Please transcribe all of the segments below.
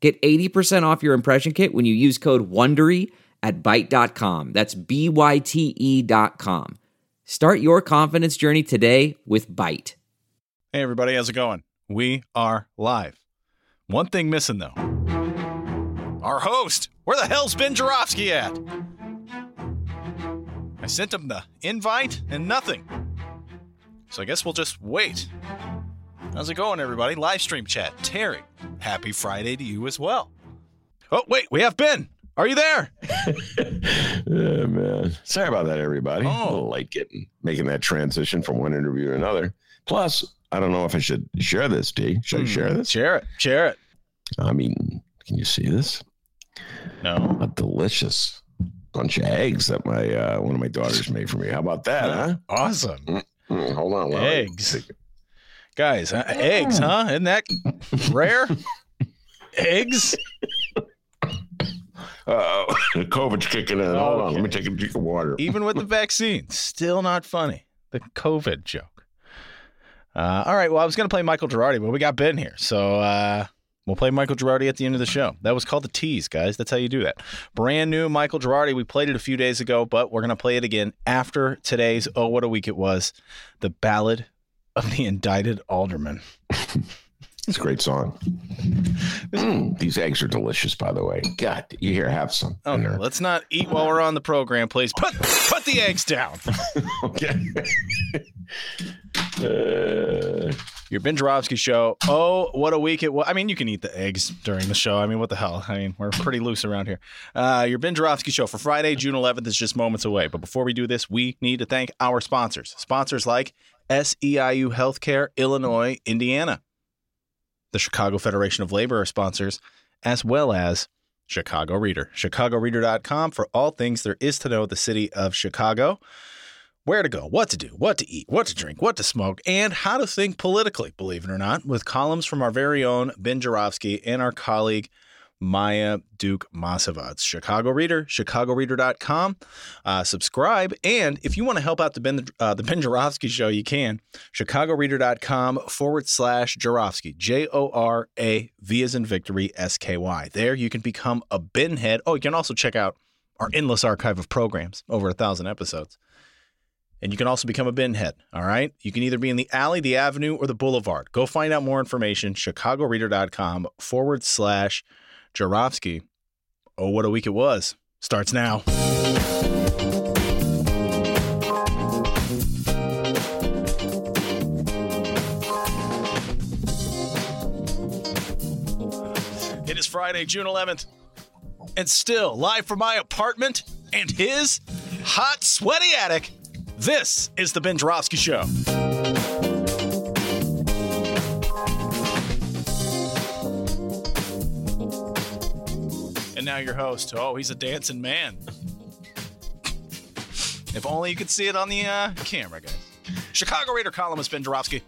Get 80% off your impression kit when you use code WONDERY at Byte.com. That's B-Y-T-E dot com. Start your confidence journey today with Byte. Hey, everybody, how's it going? We are live. One thing missing, though. Our host. Where the hell's Ben Joravsky at? I sent him the invite and nothing. So I guess we'll just wait. How's it going, everybody? Live stream chat. Terry, happy Friday to you as well. Oh, wait, we have Ben. Are you there? yeah, man. Sorry about that, everybody. Oh. A little late getting making that transition from one interview to another. Plus, I don't know if I should share this, D. Should I share this? Share it. Share it. I mean. Can you see this? No. A delicious bunch of eggs that my uh, one of my daughters made for me. How about that, huh? Awesome. Mm, hold on. Eggs. Take it. Guys, uh, eggs, huh? Isn't that rare? eggs? Uh-oh. the COVID's kicking in. Hold on. Let me take a drink of water. Even with the vaccine, still not funny. The COVID joke. Uh, all right. Well, I was going to play Michael Girardi, but we got Ben here. So uh, we'll play Michael Girardi at the end of the show. That was called the tease, guys. That's how you do that. Brand new Michael Girardi. We played it a few days ago, but we're going to play it again after today's Oh, What a Week It Was the Ballad of the Indicted Alderman. It's a great song. Mm, these eggs are delicious, by the way. God, you here? Have some. Okay, there. let's not eat while we're on the program, please. Put put the eggs down. Okay. uh, Your Ben Joravsky show. Oh, what a week it was. I mean, you can eat the eggs during the show. I mean, what the hell? I mean, we're pretty loose around here. Uh, your Ben Joravsky show for Friday, June 11th is just moments away. But before we do this, we need to thank our sponsors. Sponsors like SEIU Healthcare, Illinois, Indiana. The Chicago Federation of Labor are sponsors, as well as Chicago Reader. ChicagoReader.com for all things there is to know the city of Chicago where to go, what to do, what to eat, what to drink, what to smoke, and how to think politically, believe it or not, with columns from our very own Ben Joravsky and our colleague Maya Dukmasova. Chicago Reader, chicagoreader.com. Uh, subscribe. And if you want to help out the Ben, uh, the Ben Joravsky show, you can. chicagoreader.com forward slash Joravsky. J O R A V as in victory, S K Y. There you can become a Ben head. Oh, you can also check out our endless archive of programs, over a thousand episodes. And you can also become a bin head. All right. You can either be in the alley, the avenue, or the boulevard. Go find out more information. ChicagoReader.com forward slash Joravsky. Oh, what a week it was. Starts now. It is Friday, June 11th. And still live from my apartment and his hot, sweaty attic. This is the Ben Joravsky Show. Now your host. Oh, he's a dancing man. if only you could see it on the uh, camera, guys. Chicago Reader columnist Ben Joravsky.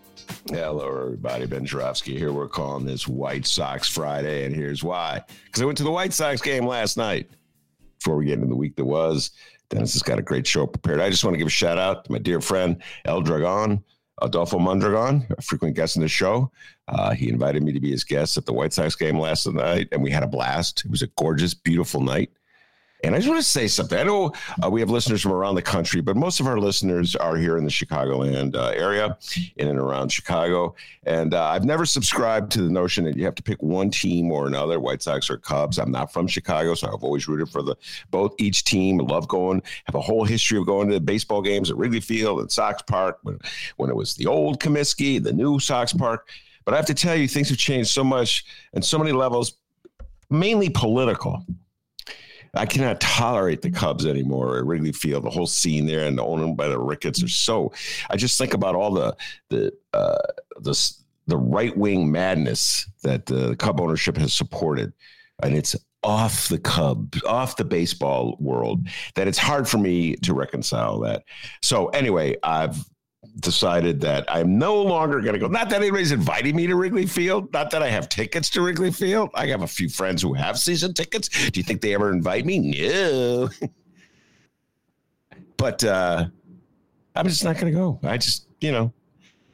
hello, everybody. Ben Joravsky here. We're calling this White Sox Friday, and here's why. Because I went to the White Sox game last night. Before we get into the week that was, Dennis has got a great show prepared. I just want to give a shout out to my dear friend El Dragon, Adolfo Mondragon, a frequent guest in the show. Uh, he invited me to be his guest at the White Sox game last night, and we had a blast. It was a gorgeous, beautiful night. And I just want to say something. I know uh, we have listeners from around the country, but most of our listeners are here in the Chicagoland uh, area, in and around Chicago. And uh, I've never subscribed to the notion that you have to pick one team or another, White Sox or Cubs. I'm not from Chicago, so I've always rooted for the both each team. I love going. Have a whole history of going to baseball games at Wrigley Field and Sox Park when when it was the old Comiskey, the new Sox Park. But I have to tell you, things have changed so much and so many levels, mainly political. I cannot tolerate the Cubs anymore at Wrigley Field. The whole scene there and the owned by the Ricketts are so. I just think about all the the uh, the the right wing madness that uh, the Cub ownership has supported, and it's off the Cubs, off the baseball world, that it's hard for me to reconcile that. So anyway, I've decided that I'm no longer going to go. Not that anybody's inviting me to Wrigley Field. Not that I have tickets to Wrigley Field. I have a few friends who have season tickets. Do you think they ever invite me? No. but uh, I'm just not going to go. I just, you know,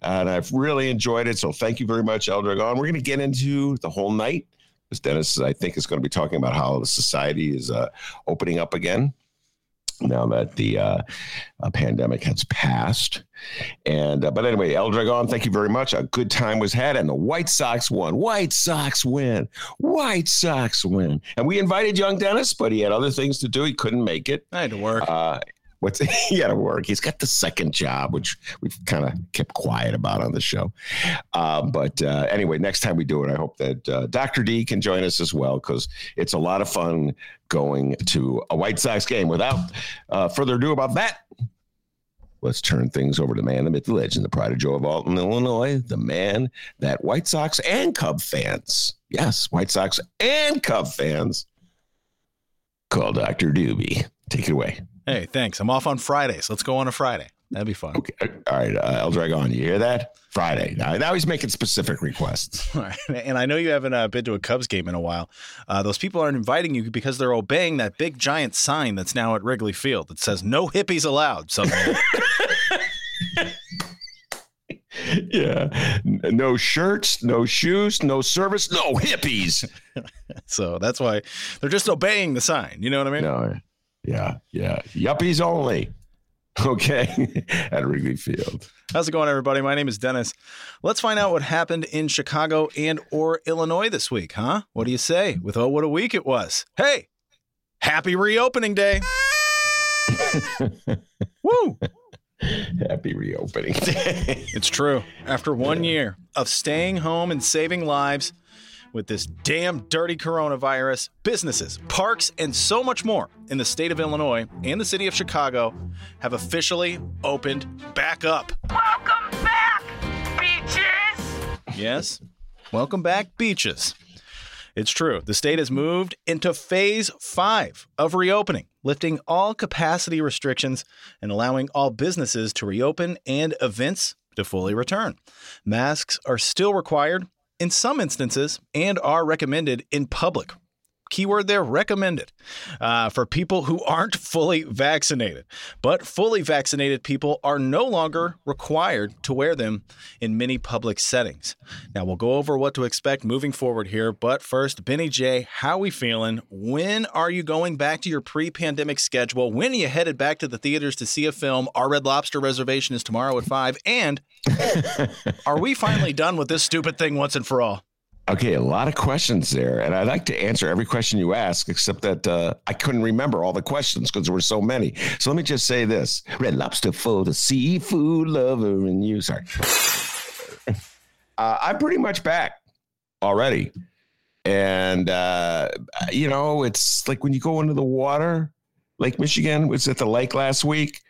and I've really enjoyed it. So thank you very much, El Dragon. We're going to get into the whole night because Dennis, I think, is going to be talking about how the society is uh, opening up again now that the uh, uh, pandemic has passed. And uh, but anyway, El Dragon, thank you very much. A good time was had, and the White Sox won. White Sox win. White Sox win. And we invited young Dennis, but he had other things to do. He couldn't make it. I had to work. What's he had to work. He's got the second job, which we've kind of kept quiet about on the show. Uh, but uh, anyway, next time we do it, I hope that uh, Dr. D can join us as well because it's a lot of fun going to a White Sox game. Without uh, further ado about that, let's turn things over to man, the myth, the legend, the pride of Joe of Alton, Illinois, the man that White Sox and Cub fans, yes, White Sox and Cub fans, call Dr. Doobie. Take it away. Hey, thanks. I'm off on Fridays. Let's go on a Friday. That'd be fun. Okay. All right. Uh, drag on. you hear that? Friday. Now, now he's making specific requests. All right. and I know you haven't uh, been to a Cubs game in a while. Uh, those people aren't inviting you because they're obeying that big giant sign that's now at Wrigley Field that says no hippies allowed. Something. yeah. No shirts, no shoes, no service, no hippies. so that's why they're just obeying the sign. You know what I mean? No. Yeah. Yeah. Yuppies only. Okay. At Wrigley Field. How's it going, everybody? My name is Dennis. Let's find out what happened in Chicago and or Illinois this week, huh? What do you say? With oh, what a week it was. Hey, happy reopening day. Woo! Happy reopening day. it's true. After one year of staying home and saving lives with this damn dirty coronavirus, businesses, parks, and so much more in the state of Illinois and the city of Chicago have officially opened back up. Welcome back, beaches! Yes, welcome back, beaches. It's true. The state has moved into phase five of reopening, lifting all capacity restrictions and allowing all businesses to reopen and events to fully return. Masks are still required in some instances and are recommended in public. Keyword there recommended uh, for people who aren't fully vaccinated. But fully vaccinated people are no longer required to wear them in many public settings. Now, we'll go over what to expect moving forward here. But first, Benny J, how we feeling? When are you going back to your pre pandemic schedule? When are you headed back to the theaters to see a film? Our Red Lobster reservation is tomorrow at 5. And are we finally done with this stupid thing once and for all? Okay, a lot of questions there, and I'd like to answer every question you ask, except that uh, I couldn't remember all the questions because there were so many. So let me just say this: Red Lobster for the seafood lover and you. Sorry, uh, I'm pretty much back already, and uh, you know, it's like when you go into the water. Lake Michigan was at the lake last week,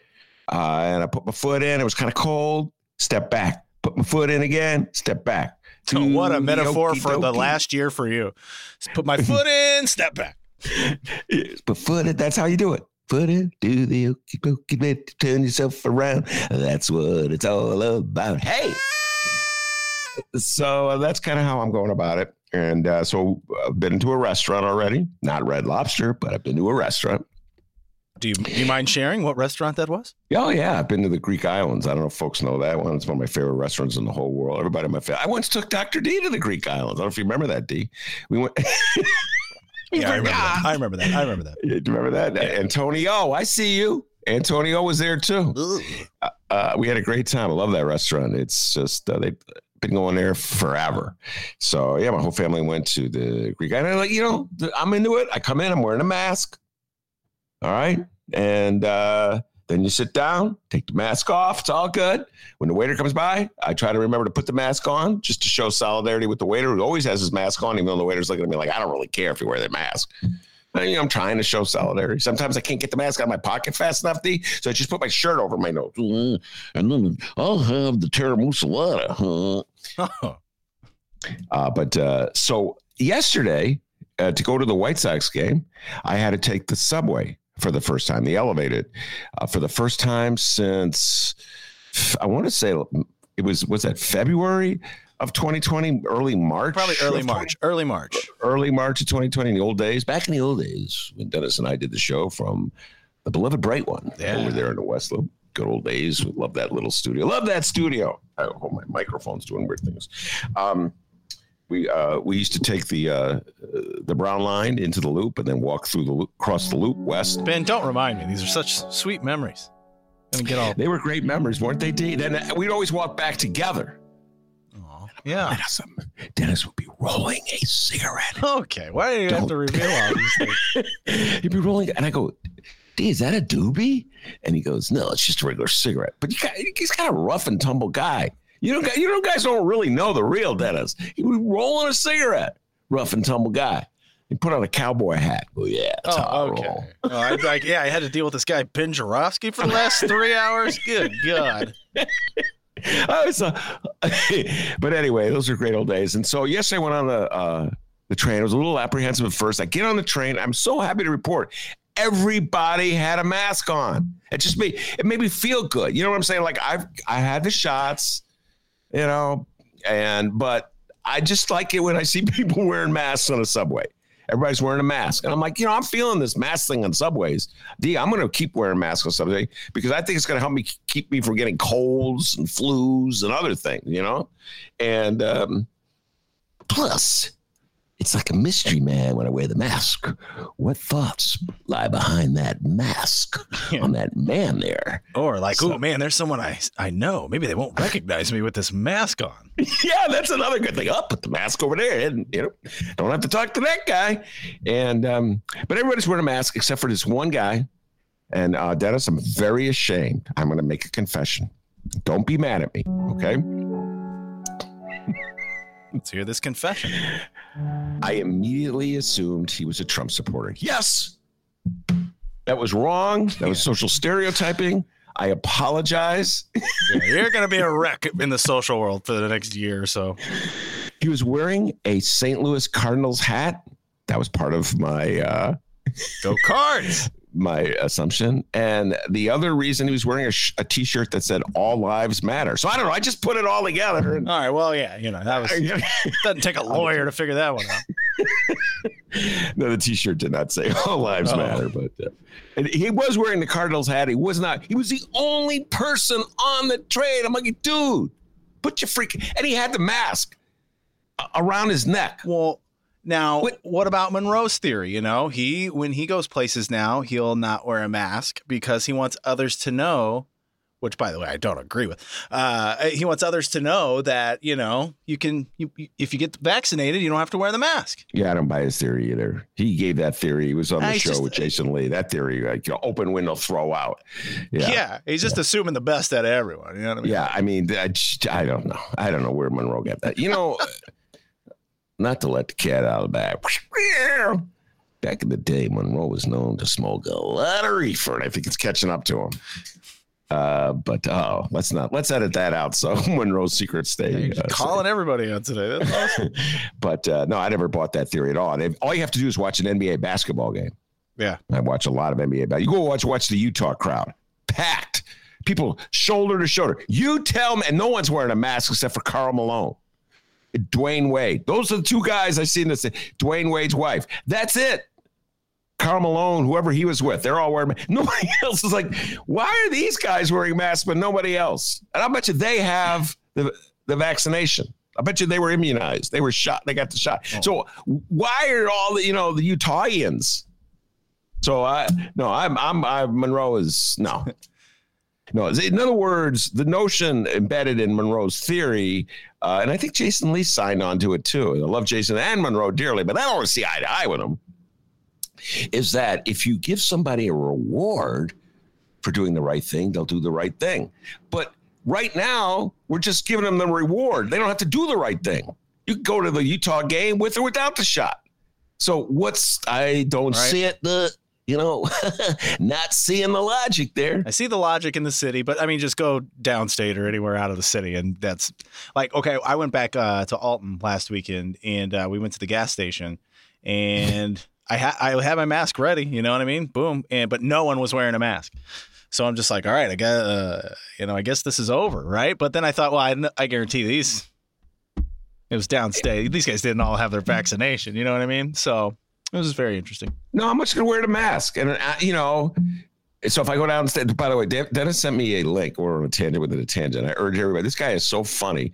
uh, and I put my foot in. It was kind of cold. Step back. Put my foot in again. Step back what a metaphor for the last year for you. Put my foot in, step back. Put foot in. That's how you do it. Foot in, do the okey pokey, bit, turn yourself around. That's what it's all about. Hey. So uh, that's kind of how I'm going about it. And uh, so I've been to a restaurant already, not Red Lobster, but I've been to a restaurant. Do you, do you mind sharing what restaurant that was? Oh yeah, I've been to the Greek Islands. I don't know if folks know that one. It's one of my favorite restaurants in the whole world. Everybody in my family. I once took Dr. D to the Greek Islands. I don't know if you remember that, D. We went. yeah, I remember, that. I remember that. I remember that. Yeah, do you remember that? Yeah. Antonio, I see you. Antonio was there too. Uh, uh, we had a great time. I love that restaurant. It's just uh, they've been going there forever. So yeah, my whole family went to the Greek Island. Like you know, I'm into it. I come in. I'm wearing a mask. All right. And uh, then you sit down, take the mask off. It's all good. When the waiter comes by, I try to remember to put the mask on just to show solidarity with the waiter who always has his mask on, even though the waiter's looking at me like, I don't really care if you wear the mask. You know, I'm trying to show solidarity. Sometimes I can't get the mask out of my pocket fast enough, D. So I just put my shirt over my nose. Mm-hmm. And then I'll have the taramosalata. Huh? uh, but uh, so yesterday, uh, to go to the White Sox game, I had to take the subway for the first time, the elevated, uh, for the first time since I want to say it was was that February of 2020, early March, Probably early March. Early March. early March of 2020, in the old days, back in the old days when Dennis and I did the show from the beloved Bright One Yeah. over there in the West Loop. Good old days. We love that little studio. Love that studio. I hope my microphone's doing weird things. Um, we uh, we used to take the uh, the brown line into the loop and then walk through the loop, cross the loop west. Ben, don't remind me. These are such sweet memories. Gonna get all. They were great memories, weren't they? Dee? Then we'd always walk back together. Aw. Yeah. Dennis, um, Dennis would be rolling a cigarette. Okay. Why do you have to reveal all these things? He'd be rolling, and I go, D, is that a doobie? And he goes, No, it's just a regular cigarette. But you got, he's kind of rough and tumble guy. You know, you know, guys don't really know the real Dennis. He was rolling a cigarette, rough and tumble guy. He put on a cowboy hat. Oh yeah, Oh, okay. Oh, I, like, yeah, I had to deal with this guy Ben Joravsky for the last three hours. Good God. I was, uh, but anyway, those are great old days. And so yesterday I went on the uh, the train. I was a little apprehensive at first. I get on the train. I'm so happy to report everybody had a mask on. It just made it made me feel good. You know what I'm saying? Like I've I had the shots, you know, and but I just like it when I see people wearing masks on a subway. Everybody's wearing a mask. And I'm like, you know, I'm feeling this mask thing on subways. D, I'm going to keep wearing masks on subway because I think it's going to help me keep me from getting colds and flus and other things, you know? And um, plus, it's like a mystery, man, when I wear the mask. What thoughts lie behind that mask on that man there? Or like, So- oh man, there's someone I I know. Maybe they won't recognize me with this mask on. yeah, that's another good thing. I'll put the mask over there, and you know, don't have to talk to that guy. And um, but everybody's wearing a mask except for this one guy. And uh, Dennis, I'm very ashamed. I'm going to make a confession. Don't be mad at me, okay? Let's hear this confession. I immediately assumed he was a Trump supporter. Yes, that was wrong. That was social stereotyping. I apologize. Yeah, you're gonna be a wreck in the social world for the next year or so. He was wearing a St. Louis Cardinals hat. That was part of my uh, Go cards. my assumption. And the other reason he was wearing a, sh- a t-shirt that said "All Lives Matter." So I don't know. I just put it all together. And All right. Well, yeah, you know that was doesn't take a lawyer to figure that one out. no, the t-shirt did not say "All Lives Oh. Matter," but uh, and he was wearing the Cardinals hat. He was not. He was the only person on the train. I'm like, dude, put your freaking. And he had the mask around his neck. Well, now What- what? about Monroe's theory? You know, he when he goes places now, he'll not wear a mask because he wants others to know. Which, by the way, I don't agree with. Uh, he wants others to know that you know you can. You, you- if you get vaccinated, you don't have to wear the mask. Yeah, I don't buy his theory either. He gave that theory. He was on the he's show just- with Jason Lee. That theory, like you know, open window throw out. Yeah, Yeah. he's just assuming the best out of everyone. You know what I mean? Yeah, I mean, I, just- I don't know. I don't know where Monroe got that. You know, not to let the cat out of the bag. Back in the day, Monroe was known to smoke a lot of reefer, and I think it's catching up to him. Uh, but oh, let's not let's edit that out. So Monroe's secret stay. Uh, calling everybody out today. That's awesome. but uh, no, I never bought that theory at all. And if- all you have to do is watch an NBA basketball game. yeah. I watch a lot of NBA. You go watch watch the Utah crowd, packed, people shoulder to shoulder. You tell me, and no one's wearing a mask except for Karl Malone, Dwyane Wade. Those are the two guys I've seen this. Dwyane Wade's wife. That's it. Karl Malone, whoever he was with, they're all wearing. Nobody else is like, why are these guys wearing masks but nobody else? And I bet you they have the the vaccination. I bet you they were immunized. They were shot. They got the shot. Oh. So why are all the you know the Utahians? So I no, I'm I'm I Monroe is no. No, in other words, the notion embedded in Monroe's theory, uh, and I think Jason Lee signed on to it too. I love Jason and Monroe dearly, but I don't want to see eye to eye with them. Is that if you give somebody a reward for doing the right thing, they'll do the right thing. But right now, we're just giving them the reward. They don't have to do the right thing. You can go to the Utah game with or without the shot. So what's I don't Right. see it. The you know, not seeing the logic there. I see the logic in the city, but I mean, just go downstate or anywhere out of the city, and that's like okay. I went back uh, to Alton last weekend, and uh, we went to the gas station, and I ha- I had my mask ready. You know what I mean? Boom, and but no one was wearing a mask. So I'm just like, all right, I got, uh, you know, I guess this is over, right? But then I thought, well, I, I guarantee these, it was downstate. These guys didn't all have their vaccination. You know what I mean? So it was very interesting. No, I'm just going to wear the mask. And, uh, you know, so if I go downstairs, by the way, Dennis sent me a link. We're on a tangent within a tangent. I urge everybody. This guy is so funny.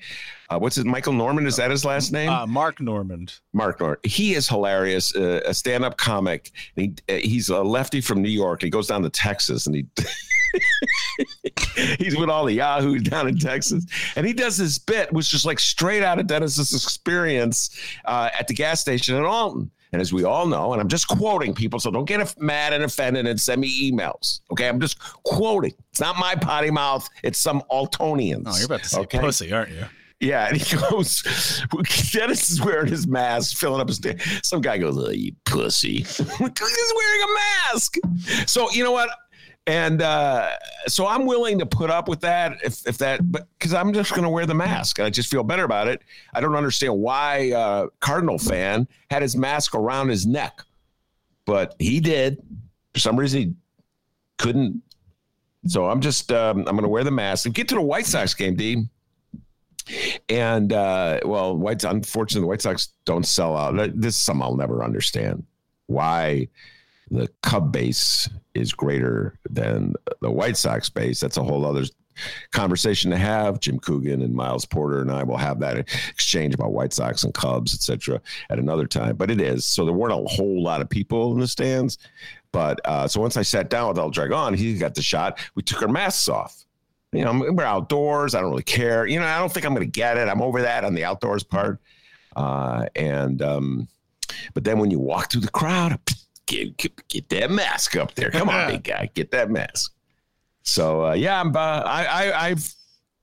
Uh, what's his Michael Norman? Is that his last name? Uh, Mark Normand. Mark Normand. He is hilarious. Uh, a stand-up comic. He, uh, he's a lefty from New York. He goes down to Texas and he. he's with all the yahoos down in Texas, and he does this bit, which is like straight out of Dennis's experience uh, at the gas station in Alton. And as we all know, and I'm just quoting people, so don't get mad and offended and send me emails. Okay, I'm just quoting. It's not my potty mouth. It's some Altonians. Oh, you're about to say okay? pussy, aren't you? Yeah, and he goes, Dennis is wearing his mask, filling up his. Day. Some guy goes, oh, you pussy. He's wearing a mask. So, you know what? And uh, so I'm willing to put up with that if, if that, but because I'm just going to wear the mask. I just feel better about it. I don't understand why uh, Cardinal fan had his mask around his neck, but he did. For some reason, he couldn't. So I'm just, um, I'm going to wear the mask and get to the White Sox game, D. And uh, well, White, unfortunately, the White Sox don't sell out. This is something I'll never understand. Why the Cub base is greater than the White Sox base. That's a whole other conversation to have. Jim Coogan and Miles Porter and I will have that exchange about White Sox and Cubs, etc., at another time. But it is so there weren't a whole lot of people in the stands. But uh, so once I sat down with El Dragon, he got the shot. We took our masks off. You know, we're outdoors. I don't really care. You know, I don't think I'm going to get it. I'm over that on the outdoors part. Uh, and um, but then when you walk through the crowd, get, get, that mask up there. Come on, big guy, get that mask. So uh, yeah, I'm. Uh, I, I I've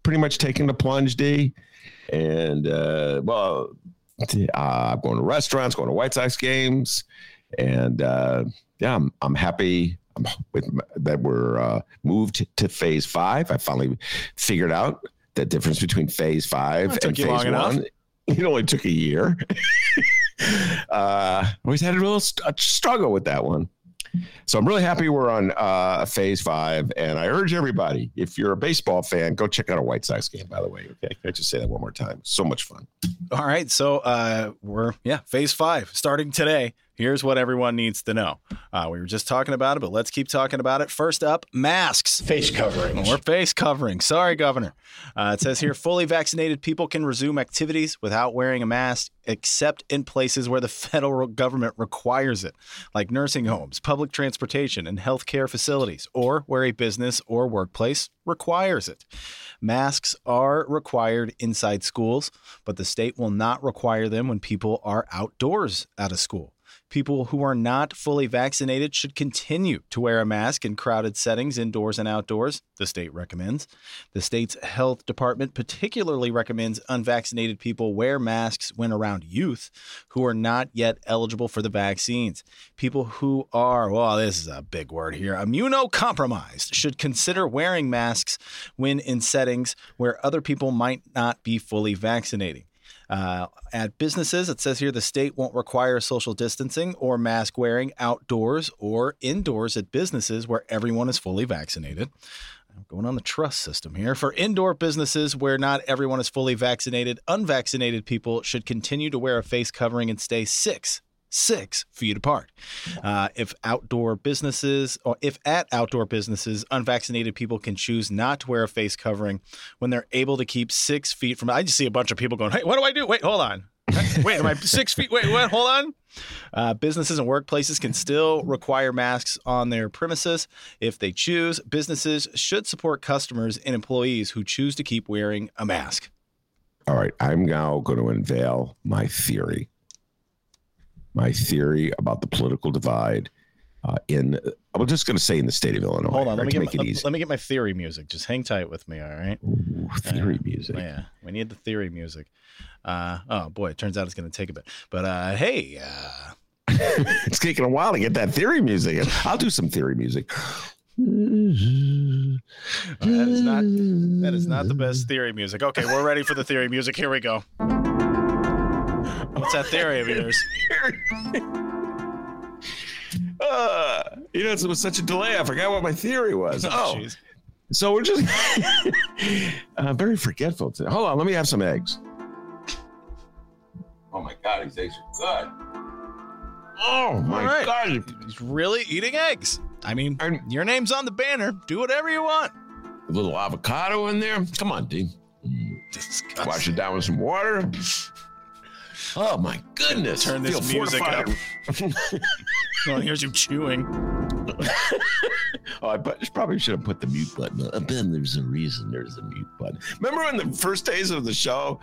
pretty much taken the plunge, D, and uh, well, uh, I'm going to restaurants, going to White Sox games, and uh, yeah, I'm I'm happy with that we're uh, moved to phase five. I finally figured out the difference between phase five and phase one. Enough. It only took a year. uh, always had a real st- struggle with that one. So I'm really happy we're on uh, phase five, and I urge everybody, if you're a baseball fan, go check out a White Sox game. By the way, okay, can I just say that one more time? So much fun. All right, so uh, we're yeah, phase five starting today. Here's what everyone needs to know. Uh, we were just talking about it, but let's keep talking about it. First up, masks. Face covering. More face covering. Sorry, Governor. Uh, it says here fully vaccinated people can resume activities without wearing a mask, except in places where the federal government requires it, like nursing homes, public transportation, and healthcare facilities, or where a business or workplace requires it. Masks are required inside schools, but the state will not require them when people are outdoors at a school. People who are not fully vaccinated should continue to wear a mask in crowded settings, indoors and outdoors, the state recommends. The state's health department particularly recommends unvaccinated people wear masks when around youth who are not yet eligible for the vaccines. People who are, well, this is a big word here, immunocompromised should consider wearing masks when in settings where other people might not be fully vaccinating. Uh, at businesses, it says here the state won't require social distancing or mask wearing outdoors or indoors at businesses where everyone is fully vaccinated. I'm going on the trust system here. For indoor businesses where not everyone is fully vaccinated, unvaccinated people should continue to wear a face covering and stay six six feet apart. Uh, if outdoor businesses, or if at outdoor businesses, unvaccinated people can choose not to wear a face covering when they're able to keep six feet from. I just see a bunch of people going, "Hey, what do I do? Wait, hold on. Wait, am I six feet? Wait, what? Hold on." Uh, businesses and workplaces can still require masks on their premises if they choose. Businesses should support customers and employees who choose to keep wearing a mask. All right, I'm now going to unveil my theory my theory about the political divide uh, in I'm just going to say in the state of Illinois. Hold on, let me, get my, let me get my theory music. Just hang tight with me, all right? Ooh, theory uh, music. Yeah, we need the theory music. Uh, oh boy, it turns out it's going to take a bit. But uh, hey, uh, it's taking a while to get that theory music. I'll do some theory music. that is not that is not the best theory music. Okay, we're ready for the theory music. Here we go. What's that theory of yours? uh, you know, it was such a delay. I forgot what my theory was. Oh, jeez. so we're just uh, very forgetful. Today. Hold on, let me have some eggs. Oh my god, these eggs are good. Oh my All right. god, He's really eating eggs. I mean, And- your name's on the banner. Do whatever you want. a little avocado in there. Come on, Dean. Disgusting. Wash it down with some water. Oh my goodness! Turn this Feel music fortified. Well, here's you chewing. Oh, I probably should have put the mute button. on. Ben, there's a reason there's a mute button. Remember in the first days of the show,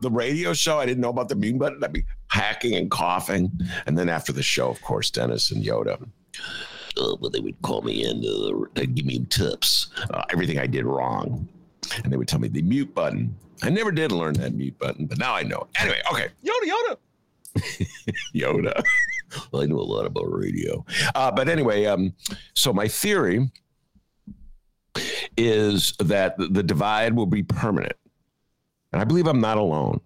the radio show, I didn't know about the mute button. I'd be hacking and coughing. And then after the show, of course, Dennis and Yoda. Uh, but they would call me in to, to give me tips, uh, everything I did wrong. And they would tell me the mute button. I never did learn that mute button, but now I know. Anyway, okay. Yoda, Yoda. Yoda. well, I know a lot about radio. Uh, but anyway, um, so my theory is that the divide will be permanent. And I believe I'm not alone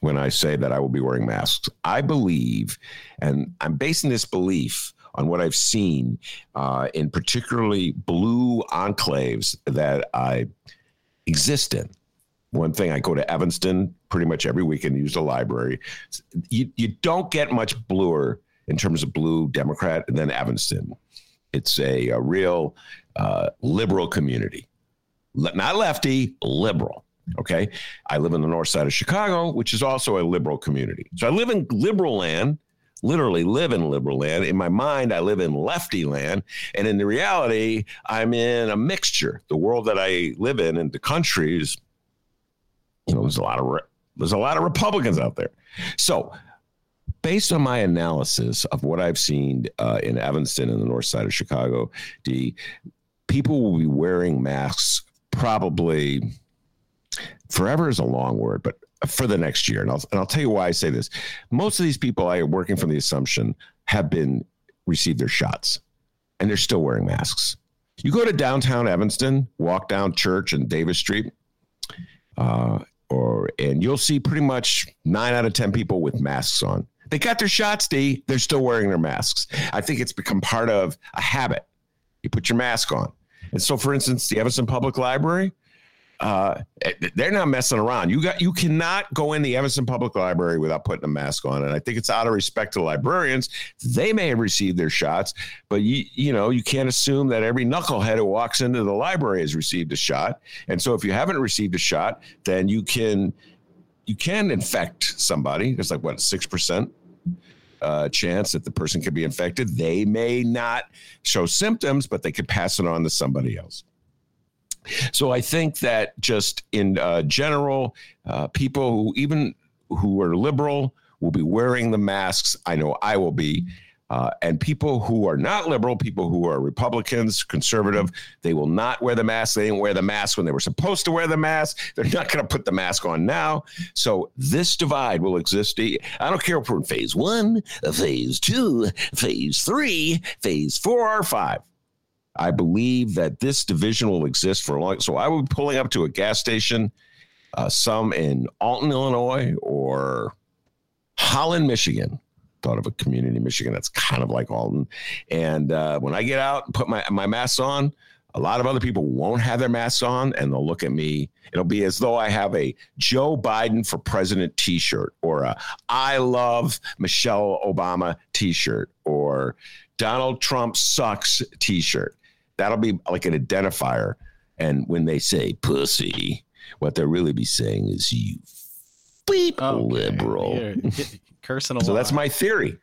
when I say that I will be wearing masks. I believe, and I'm basing this belief on what I've seen uh, in particularly blue enclaves that I exist in. One thing, I go to Evanston pretty much every weekend, use the library. You, you don't get much bluer in terms of blue Democrat than Evanston. It's a, a real uh, liberal community, Le- not lefty, liberal. Okay. I live in the north side of Chicago, which is also a liberal community. So I live in liberal land, literally live in liberal land. In my mind, I live in lefty land. And in the reality, I'm in a mixture. The world that I live in and the country is, you know, there's a lot of re- there's a lot of Republicans out there. So based on my analysis of what I've seen uh, in Evanston and the north side of Chicago, D, people will be wearing masks probably forever is a long word, but for the next year. And I'll, and I'll tell you why I say this. Most of these people I am working from the assumption have been received their shots and they're still wearing masks. You go to downtown Evanston, walk down Church and Davis Street, uh, or and you'll see pretty much nine out of ten people with masks on. They got their shots, D. They're still wearing their masks. I think it's become part of a habit. You put your mask on. And so, for instance, the Evanston Public Library, uh, they're not messing around. You got you cannot go in the Evanston Public Library without putting a mask on. And I think it's out of respect to librarians. They may have received their shots, but you you know you can't assume that every knucklehead who walks into the library has received a shot. And so if you haven't received a shot, then you can you can infect somebody. There's like what six percent uh, chance that the person could be infected. They may not show symptoms, but they could pass it on to somebody else. So I think that just in uh, general, uh, people who even who are liberal will be wearing the masks. I know I will be. Uh, and people who are not liberal, people who are Republicans, conservative, they will not wear the mask. They didn't wear the mask when they were supposed to wear the mask. They're not going to put the mask on now. So this divide will exist. I don't care if we're in phase one, phase two, phase three, phase four, or five. I believe that this division will exist for a long. So I will be pulling up to a gas station, uh, some in Alton, Illinois, or Holland, Michigan. Thought of a community in Michigan that's kind of like Alton. And uh, when I get out and put my my mask on, a lot of other people won't have their masks on, and they'll look at me. It'll be as though I have a Joe Biden for president T-shirt, or a I love Michelle Obama T-shirt, or Donald Trump sucks T-shirt. That'll be like an identifier. And when they say pussy, what they'll really be saying is you beep Okay. liberal. You're- cursing a So that's my theory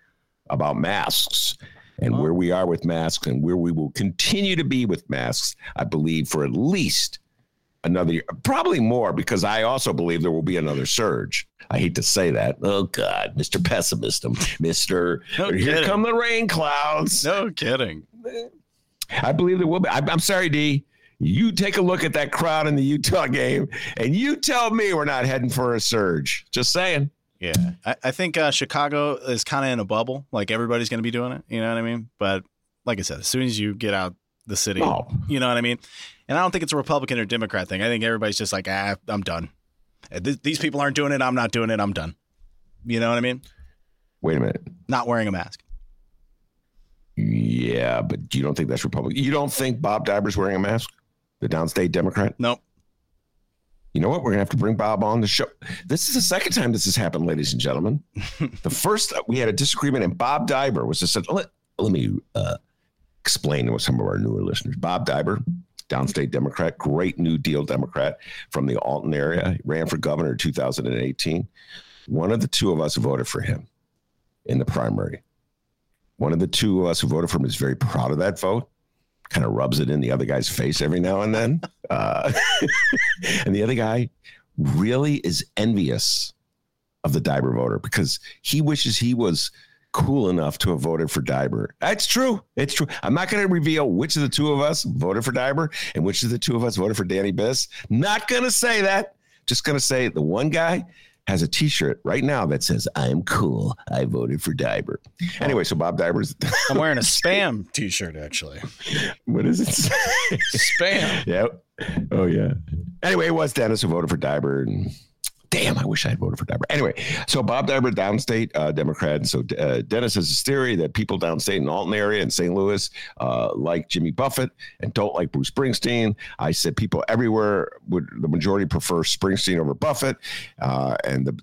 about masks and where we are with masks and where we will continue to be with masks, I believe, for at least another year, probably more, because I also believe there will be another surge. I hate to say that. Oh, God, Mr. Pessimist, Mr. No Here kidding. come the rain clouds. No kidding. Eh, I believe there will be. I, I'm sorry, D. You take a look at that crowd in the Utah game and you tell me we're not heading for a surge. Just saying. Yeah, I, I think uh, Chicago is kind of in a bubble. Like everybody's going to be doing it. You know what I mean? But like I said, as soon as you get out the city, No. you know what I mean. And I don't think it's a Republican or Democrat thing. I think everybody's just like, ah, I'm done. Uh, th- These people aren't doing it. I'm not doing it. I'm done. You know what I mean? Wait a minute. Not wearing a mask. Yeah, but you don't think that's Republican? You don't think Bob Daiber's wearing a mask? The downstate Democrat? Nope. You know what? We're gonna have to bring Bob on the show. This is the second time this has happened, ladies and gentlemen. the first we had a disagreement, and Bob Daiber was just said, let, let me uh, explain to some of our newer listeners. Bob Daiber, downstate Democrat, great New Deal Democrat from the Alton area, he ran for governor in 2018. One of the two of us voted for him in the primary. One of the two of us who voted for him is very proud of that vote. Kind of rubs it in the other guy's face every now and then. Uh, and the other guy really is envious of the Daiber voter because he wishes he was cool enough to have voted for Daiber. That's true. It's true. I'm not going to reveal which of the two of us voted for Daiber and which of the two of us voted for Danny Biss. Not going to say that. Just going to say the one guy has a T-shirt right now that says "I'm cool. I voted for Daiber." Anyway, so Bob Daiber's. I'm wearing a spam T-shirt actually. What is it say? Spam. Yep. Oh yeah. Anyway, it was Dennis who voted for Daiber and damn, I wish I had voted for Daiber. Anyway, so Bob Daiber, downstate uh, Democrat, and so uh, Dennis has this theory that people downstate in the Alton area and St. Louis uh, like Jimmy Buffett and don't like Bruce Springsteen. I said people everywhere would the majority prefer Springsteen over Buffett, uh, and the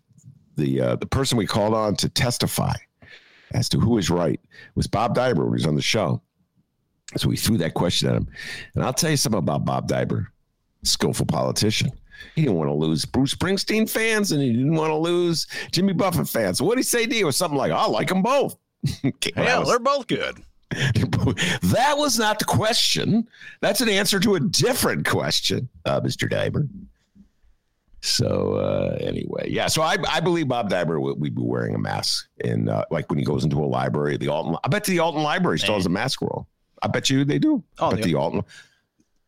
the uh, the person we called on to testify as to who is right was Bob Daiber when he was on the show. So we threw that question at him. And I'll tell you something about Bob Daiber, skillful politician. He didn't want to lose Bruce Springsteen fans and he didn't want to lose Jimmy Buffett fans. So what did he say to you? Was something like, I like them both. Okay, well, that Yeah, was- they're both good. that was not the question. That's an answer to a different question, uh, Mr. Daiber. So uh, anyway, yeah. So I, I believe Bob Daiber would, would be wearing a mask in uh, like when he goes into a library. The Alton, I bet the Alton Library still has a mask rule. I bet you they do. I Oh, bet yeah. the Alton.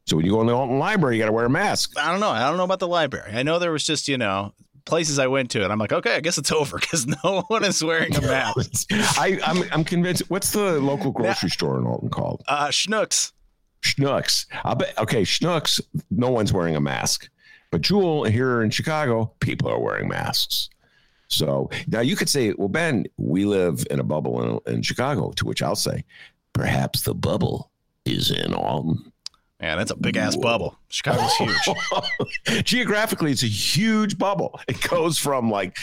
So when you go in the Alton Library, you got to wear a mask. I don't know. I don't know about the library. I know there was just you know places I went to, and I'm like, okay, I guess it's over because no one is wearing a mask. I, I'm I'm convinced. What's the local grocery store in Alton called? Uh, Schnucks. Schnucks. I bet. Okay, Schnucks. No one's wearing a mask, but Jewel here in Chicago, people are wearing masks. So now you could say, well, Ben, we live in a bubble in, in Chicago. To which I'll say, perhaps the bubble is in Alton. Man, that's a big ass bubble. Chicago's huge. Geographically, it's a huge bubble. It goes from like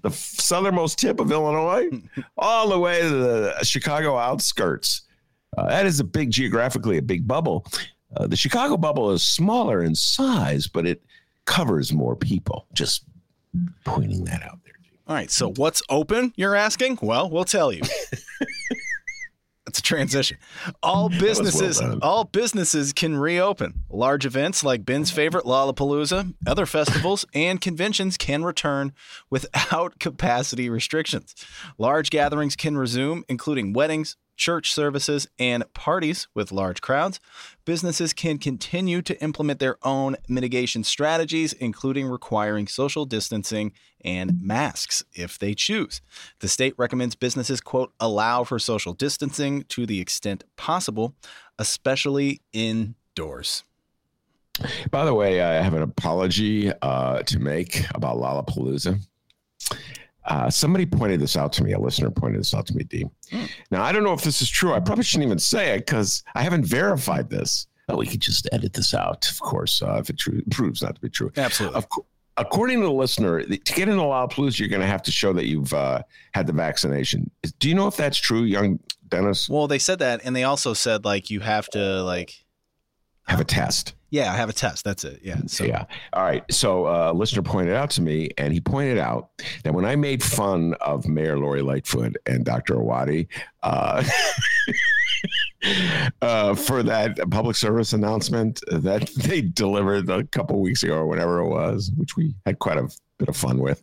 the southernmost tip of Illinois all the way to the Chicago outskirts. Uh, that is a big geographically a big bubble. Uh, the Chicago bubble is smaller in size, but it covers more people. Just pointing that out there. All right, so what's open? You're asking? Well, we'll tell you. That's a transition. All businesses, done. all businesses can reopen. Large events like Ben's favorite Lollapalooza, other festivals, and conventions can return without capacity restrictions. Large gatherings can resume, including weddings, church services, and parties with large crowds. Businesses can continue to implement their own mitigation strategies, including requiring social distancing and masks if they choose. The state recommends businesses, quote, allow for social distancing to the extent possible, especially indoors. By the way, I have an apology uh, to make about Lollapalooza. Uh, somebody pointed this out to me. A listener pointed this out to me, D. Now, I don't know if this is true. I probably shouldn't even say it because I haven't verified this. Oh, we could just edit this out, of course, uh, if it true, proves not to be true. Absolutely. Of co- according to the listener, to get into Lollapalooza, you're going to have to show that you've uh, had the vaccination. Do you know if that's true, young Dennis? Well, they said that, and they also said like you have to like, Have a test. Yeah, I have a test. That's it. Yeah. So yeah. All right. So uh, listener pointed out to me, and he pointed out that when I made fun of Mayor Lori Lightfoot and Dr. Arwady uh, uh, for that public service announcement that they delivered a couple weeks ago or whenever it was, which we had quite a bit of fun with.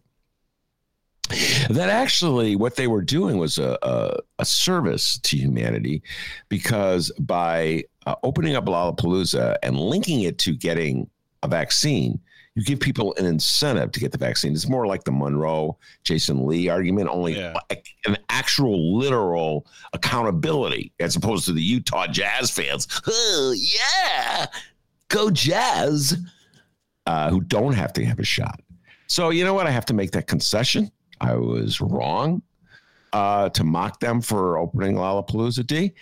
That actually, what they were doing was a, a, a service to humanity because by uh, opening up Lollapalooza and linking it to getting a vaccine, you give people an incentive to get the vaccine. It's more like the Monroe Jason Lee argument, only Yeah. an actual literal accountability as opposed to the Utah Jazz fans. Oh, yeah, go Jazz, uh, who don't have to have a shot. So, you know what? I have to make that concession. I was wrong uh, to mock them for opening Lollapalooza D.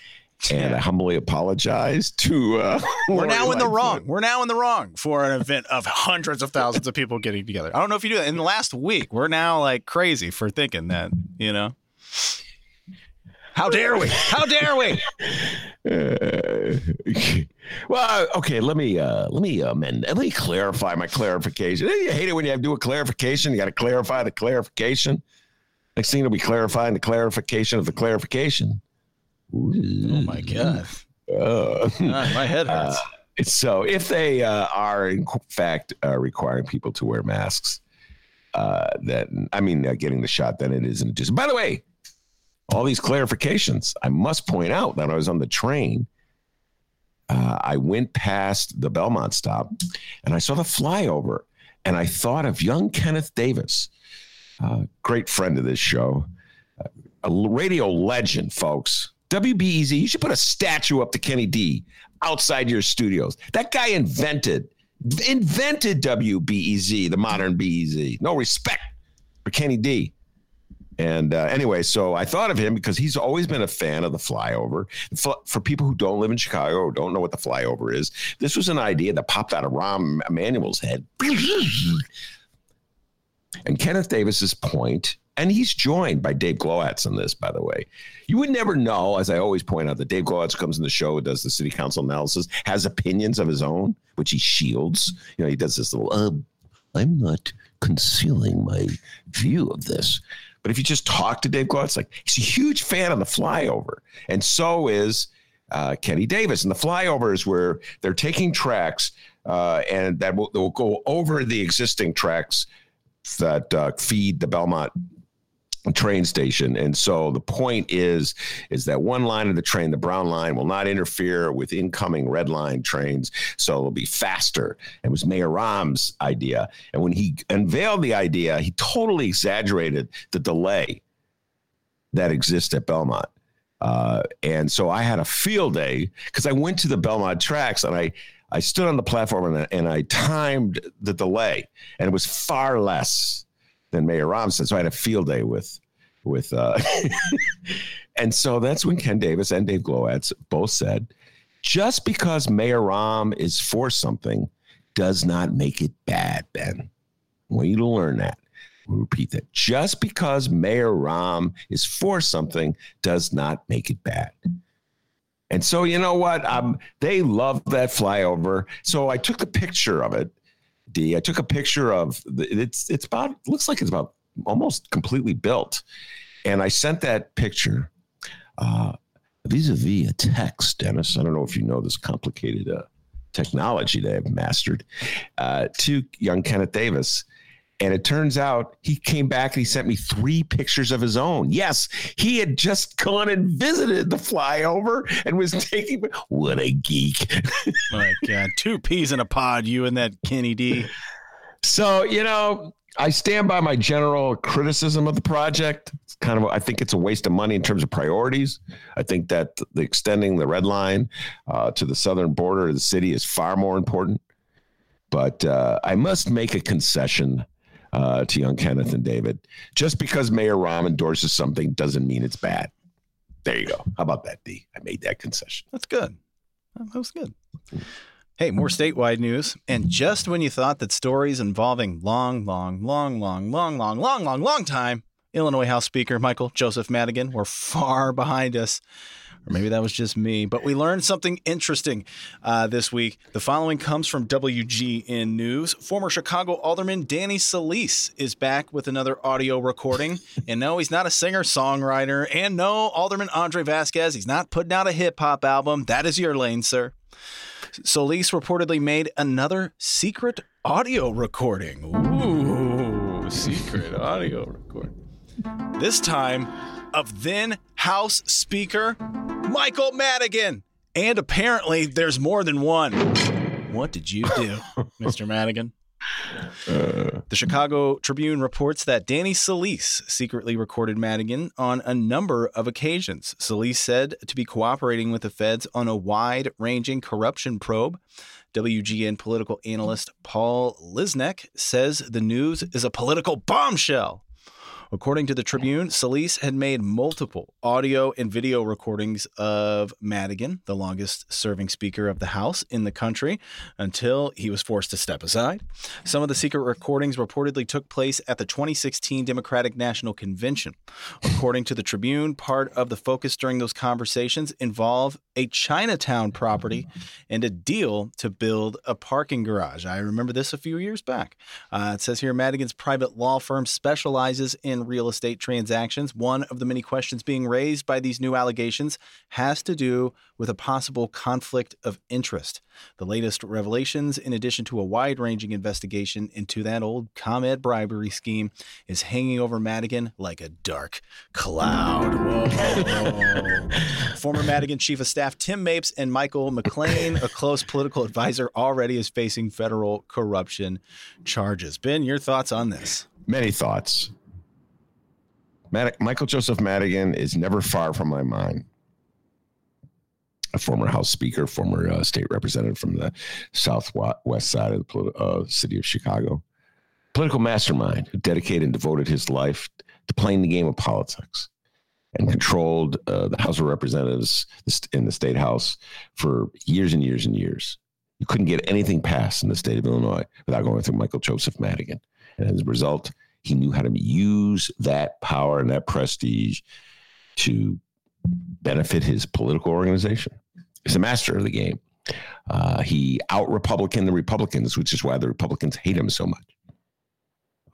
And I humbly apologize to. Uh, We're now in the wrong. We're now in the wrong for an event of hundreds of thousands of people getting together. I don't know if you do that. In the last week, we're now like crazy for thinking that, you know. How dare we? How dare we? Uh, well, okay. Let me uh, let me amend. Let me clarify my clarification. You hate it when you have to do a clarification. You got to clarify the clarification. Next thing you'll be clarifying the clarification of the clarification. Oh my god. Uh, God, my head hurts. so, if they uh, are in fact uh, requiring people to wear masks, uh, then I mean, uh, getting the shot, then it isn't just. By the way, all these clarifications. I must point out that I was on the train. Uh, I went past the Belmont stop, and I saw the flyover, and I thought of young Kenneth Davis, uh, great friend of this show, a radio legend, folks. WBEZ, you should put a statue up to Kenny D outside your studios. That guy invented invented WBEZ, the modern BEZ. No respect for Kenny D. And uh, anyway, so I thought of him because he's always been a fan of the flyover. For, for people who don't live in Chicago or don't know what the flyover is, this was an idea that popped out of Rahm Emanuel's head. And Kenneth Davis's point, and he's joined by Dave Glowacz on this, by the way. You would never know, as I always point out, that Dave Glowacz comes in the show, does the city council analysis, has opinions of his own, which he shields. You know, he does this little, uh, I'm not concealing my view of this. But if you just talk to Dave Glowacz, like he's a huge fan of the flyover, and so is uh, Kenny Davis. And the flyover is where they're taking tracks uh, and that will, will go over the existing tracks that uh, feed the Belmont train station. And so the point is is that one line of the train the brown line will not interfere with incoming red line trains. So it'll be faster. It was mayor Rahm's idea. And when he unveiled the idea he totally exaggerated the delay that exists at belmont. Uh, and so i had a field day because i went to the belmont tracks and i I stood on the platform and, and I timed the delay, and it was far less than Mayor said. So I had a field day with, with, uh, and so that's when Ken Davis and Dave Glowacz both said, just because Mayor Rahm is for something does not make it bad, Ben. I want you to learn that. We'll repeat that. Just because Mayor Rahm is for something does not make it bad. And so, you know what? Um, they love that flyover. So I took the picture of it. D. I took a picture of the, it's. It's about looks like it's about almost completely built, and I sent that picture uh, vis-a-vis a text. Dennis, I don't know if you know this complicated uh, technology they have mastered uh, to young Kenneth Davis. And it turns out he came back and he sent me three pictures of his own. Yes, he had just gone and visited the flyover and was taking. What a geek! my God, two peas in a pod. You and that Kenny D. So you know, I stand by my general criticism of the project. It's kind of, I think it's a waste of money in terms of priorities. I think that the extending the red line uh, to the southern border of the city is far more important. But uh, I must make a concession uh, to young Kenneth and David. Just because Mayor Rahm endorses something doesn't mean it's bad. There you go. How about that, D? I made that concession. That's good. That was good. Hey, more statewide news. And just when you thought that stories involving long, long, long, long, long, long, long, long, long time Illinois House Speaker Michael Joseph Madigan were far behind us. Or maybe that was just me, but we learned something interesting uh, this week. The following comes from WGN News. Former Chicago Alderman Danny Solis is back with another audio recording. and no, he's not a singer songwriter. And no, Alderman Andre Vasquez, he's not putting out a hip hop album. That is your lane, sir. Solis reportedly made another secret audio recording. Ooh, secret audio recording. This time of then House Speaker Michael Madigan. And apparently there's more than one. What did you do, Mr. Madigan? Uh. The Chicago Tribune reports that Danny Solis secretly recorded Madigan on a number of occasions. Solis said to be cooperating with the feds on a wide ranging corruption probe. WGN political analyst Paul Lisnek says the news is a political bombshell. According to the Tribune, Solis had made multiple audio and video recordings of Madigan, the longest serving Speaker of the House in the country, until he was forced to step aside. Some of the secret recordings reportedly took place at the 2016 Democratic National Convention. According to the Tribune, part of the focus during those conversations involved a Chinatown property and a deal to build a parking garage. I remember this a few years back. Uh, it says here Madigan's private law firm specializes in real estate transactions. One of the many questions being raised by these new allegations has to do with a possible conflict of interest. The latest revelations, in addition to a wide ranging investigation into that old ComEd bribery scheme, is hanging over Madigan like a dark cloud. Former Madigan Chief of Staff Tim Mapes and Michael McClain, a close political advisor, already is facing federal corruption charges. Ben, your thoughts on this? Many thoughts. Mad- Michael Joseph Madigan is never far from my mind. A former House Speaker, former uh, state representative from the southwest side of the politi- uh, city of Chicago, political mastermind who dedicated and devoted his life to playing the game of politics and controlled uh, the House of Representatives in the state house for years and years and years. You couldn't get anything passed in the state of Illinois without going through Michael Joseph Madigan. And as a result, he knew how to use that power and that prestige to benefit his political organization. He's a master of the game. Uh, he out Republican the Republicans, which is why the Republicans hate him so much.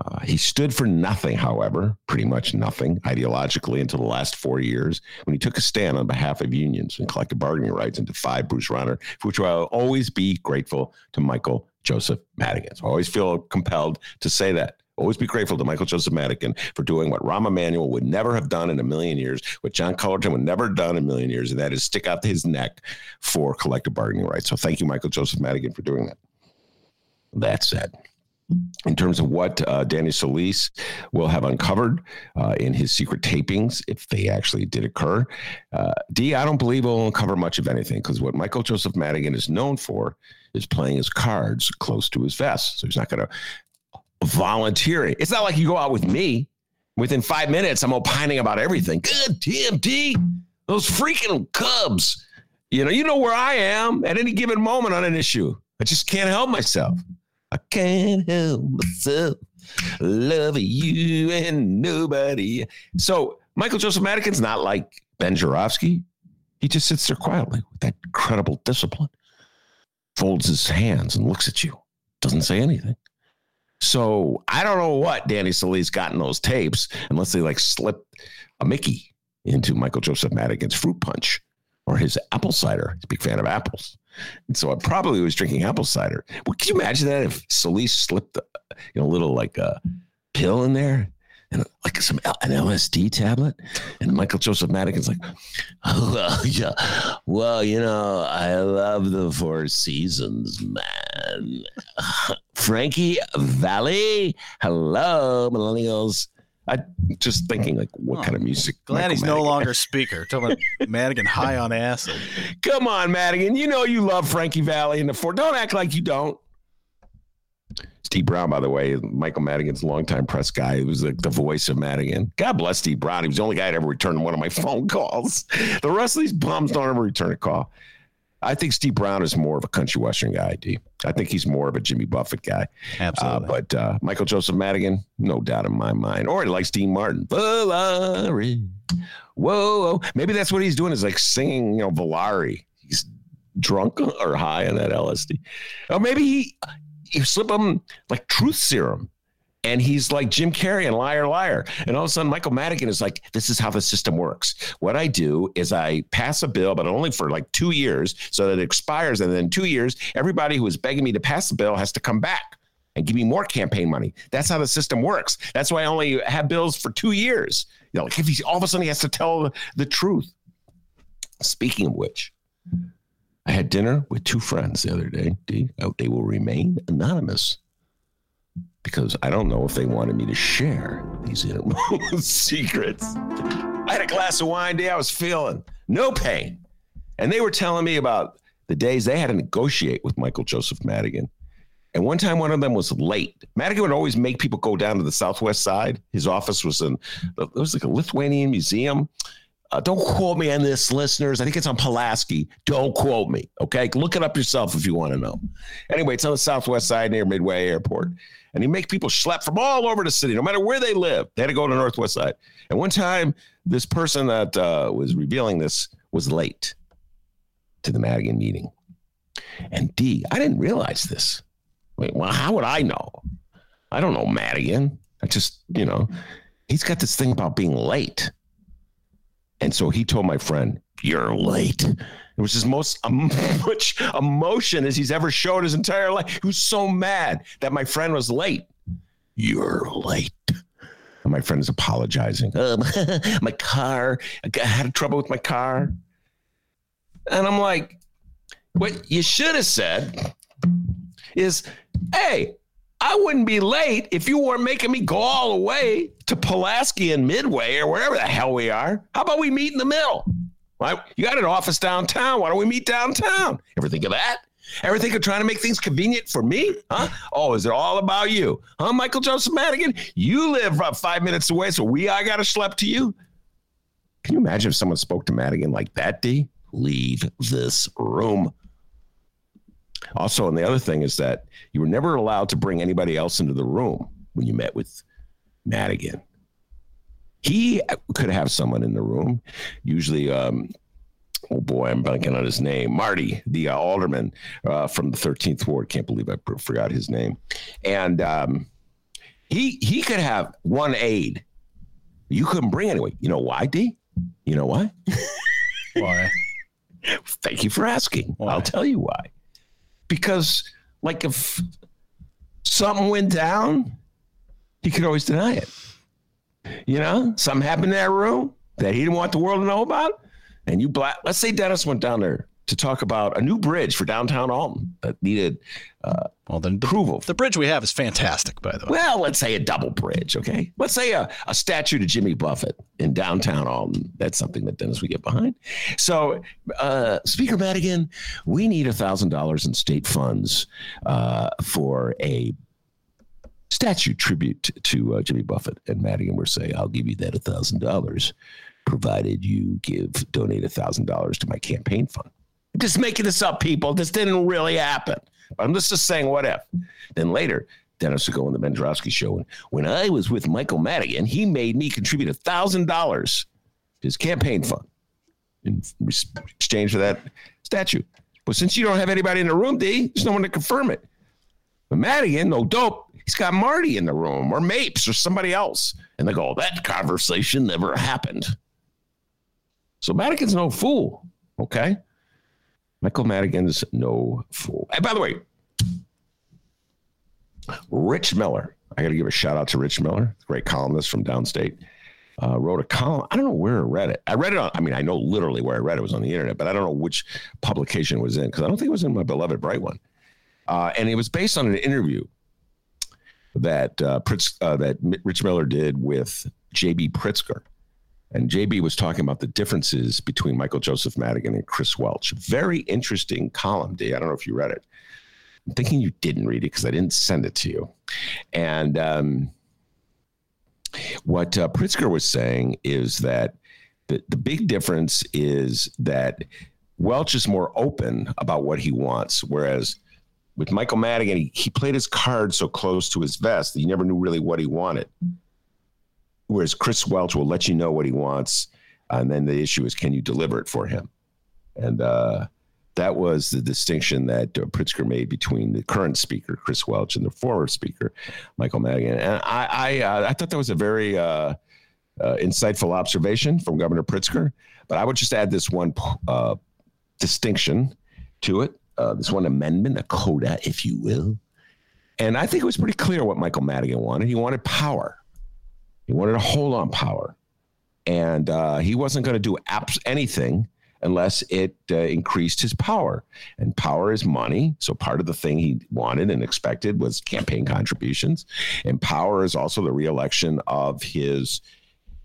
Uh, he stood for nothing, however, pretty much nothing ideologically until the last four years when he took a stand on behalf of unions and collective bargaining rights and defied Bruce Rauner, for which I'll always be grateful to Michael Joseph Madigan. So I always feel compelled to say that. Always be grateful to Michael Joseph Madigan for doing what Rahm Emanuel would never have done in a million years, what John Cullerton would never have done in a million years, and that is stick out his neck for collective bargaining rights. So thank you, Michael Joseph Madigan, for doing that. That said, in terms of what uh, Danny Solis will have uncovered uh, in his secret tapings, if they actually did occur. Uh, D, I don't believe will uncover much of anything because what Michael Joseph Madigan is known for is playing his cards close to his vest. So he's not going to volunteer. It's not like you go out with me. Within five minutes, I'm opining about everything. Good D, those freaking Cubs. You know, you know where I am at any given moment on an issue. I just can't help myself. I can't help myself loving you and nobody. So Michael Joseph Madigan's not like Ben Joravsky. He just sits there quietly with that incredible discipline, folds his hands and looks at you, doesn't say anything. So I don't know what Danny Solis got in those tapes, unless they like slip a Mickey into Michael Joseph Madigan's fruit punch or his apple cider. He's a big fan of apples. And so I probably was drinking apple cider. Well, can you imagine that if Solis slipped a you know, little like a pill in there and like some an LSD tablet? And Michael Joseph Madigan's like, oh, well, yeah, well, you know, I love the Four Seasons, man. Frankie Valli, hello, millennials. I just thinking like, what Oh, kind of music? Glad Michael he's no Madigan- longer speaker. Talking about Madigan high on acid. Come on, Madigan. You know you love Frankie Valli and the Four. Don't act like you don't. Steve Brown, by the way, Michael Madigan's longtime press guy. He was like the voice of Madigan. God bless Steve Brown. He was the only guy that ever returned one of my phone calls. The rest of these bums don't ever return a call. I think Steve Brown is more of a country western guy, D. I think he's more of a Jimmy Buffett guy. Uh, Absolutely. but uh, Michael Joseph Madigan, no doubt in my mind. Or he likes Dean Martin. Volare. Whoa, whoa. Maybe that's what he's doing is like singing, you know, Volare. He's drunk or high on that LSD. Or maybe he, you slip him like truth serum. And he's like Jim Carrey and Liar Liar. And all of a sudden, Michael Madigan is like, this is how the system works. What I do is I pass a bill, but only for like two years so that it expires. And then two years, everybody who is begging me to pass the bill has to come back and give me more campaign money. That's how the system works. That's why I only have bills for two years. You know, like if he's all of a sudden he has to tell the truth. Speaking of which, I had dinner with two friends the other day. Oh, they will remain anonymous because I don't know if they wanted me to share these innermost secrets. I had a glass of wine day. I was feeling no pain. And they were telling me about the days they had to negotiate with Michael Joseph Madigan And one time, one of them was late. Madigan would always make people go down to the southwest side. His office was in, it was like a Lithuanian museum. Uh, don't quote me on this, listeners. I think it's on Pulaski. Don't quote me. Okay. Look it up yourself if you want to know. Anyway, it's on the southwest side near Midway Airport. And he make people schlep from all over the city, no matter where they live. They had to go to the northwest side. And one time, this person that uh, was revealing this was late to the Madigan meeting. And D, I didn't realize this. Wait, well, how would I know? I don't know Madigan. I just, you know, he's got this thing about being late. And so he told my friend, You're late. It was his most um, much emotion as he's ever showed his entire life. He was so mad that my friend was late. You're late. And my friend is apologizing. Um, my car, I had trouble with my car. And I'm like, what you should have said is, hey, I wouldn't be late if you weren't making me go all the way to Pulaski and Midway or wherever the hell we are. How about we meet in the middle? Right? You got an office downtown. Why don't we meet downtown? Ever think of that? Ever think of trying to make things convenient for me? Huh? Oh, is it all about you? Huh, Michael Joseph Madigan? You live uh, five minutes away, so we I got to schlep to you? Can you imagine if someone spoke to Madigan like that, D? Leave this room. Also, and the other thing is that you were never allowed to bring anybody else into the room when you met with Madigan. He could have someone in the room, usually, um, oh boy, I'm blanking on his name, Marty, the uh, alderman uh, from the 13th ward. Can't believe I forgot his name. And um, he he could have one aide. You couldn't bring anyone. You know why, D? You know why? Why? Thank you for asking. Why? I'll tell you why. Because, like, if something went down, he could always deny it. You know, something happened in that room that he didn't want the world to know about, and you black. Let's say Dennis went down there to talk about a new bridge for downtown Alton that needed uh, Well, then the, approval. the bridge we have is fantastic, by the way. Well, let's say a double bridge, okay? Let's say a, a statue to Jimmy Buffett in downtown Alton. That's something that Dennis would get behind. So, uh, Speaker Madigan, we need $1,000 in state funds uh, for a statue tribute to uh, Jimmy Buffett. And Madigan would say, I'll give you that $1,000 provided you give donate $1,000 to my campaign fund. I'm just making this up, people. This didn't really happen. But I'm just, just saying what if. Then later, Dennis would go on the Ben Joravsky show. And when I was with Michael Madigan, he made me contribute $1,000 to his campaign fund in exchange for that statue. But since you don't have anybody in the room, D, there's no one to confirm it. But Madigan, no dope, he's got Marty in the room or Mapes or somebody else. And they go, that conversation never happened. So Madigan's no fool, okay? Michael Madigan's no fool. And by the way, Rich Miller, I got to give a shout out to Rich Miller, great columnist from downstate. Uh, wrote a column. I don't know where I read it. I read it on, I mean, I know literally where I read it, it was on the internet, but I don't know which publication was in because I don't think it was in my beloved Bright One. Uh, and it was based on an interview that uh, Pritz, uh, that Rich Miller did with J.B. Pritzker. And JB was talking about the differences between Michael Joseph Madigan and Chris Welch. Very interesting column, D. I don't know if you read it. I'm thinking you didn't read it because I didn't send it to you. And um, what uh, Pritzker was saying is that the, the big difference is that Welch is more open about what he wants, whereas with Michael Madigan, he, he played his cards so close to his vest that he never knew really what he wanted whereas Chris Welch will let you know what he wants, and then the issue is can you deliver it for him? And uh, that was the distinction that uh, Pritzker made between the current speaker Chris Welch and the former speaker Michael Madigan. And I I, uh, I thought that was a very uh, uh, insightful observation from Governor Pritzker. But I would just add this one uh, distinction to it, this one amendment, a coda, if you will. And I think it was pretty clear what Michael Madigan wanted. He wanted power. He wanted to hold on power. And uh, he wasn't going to do abs- anything unless it uh, increased his power. And power is money. So part of the thing he wanted and expected was campaign contributions. And power is also the reelection of his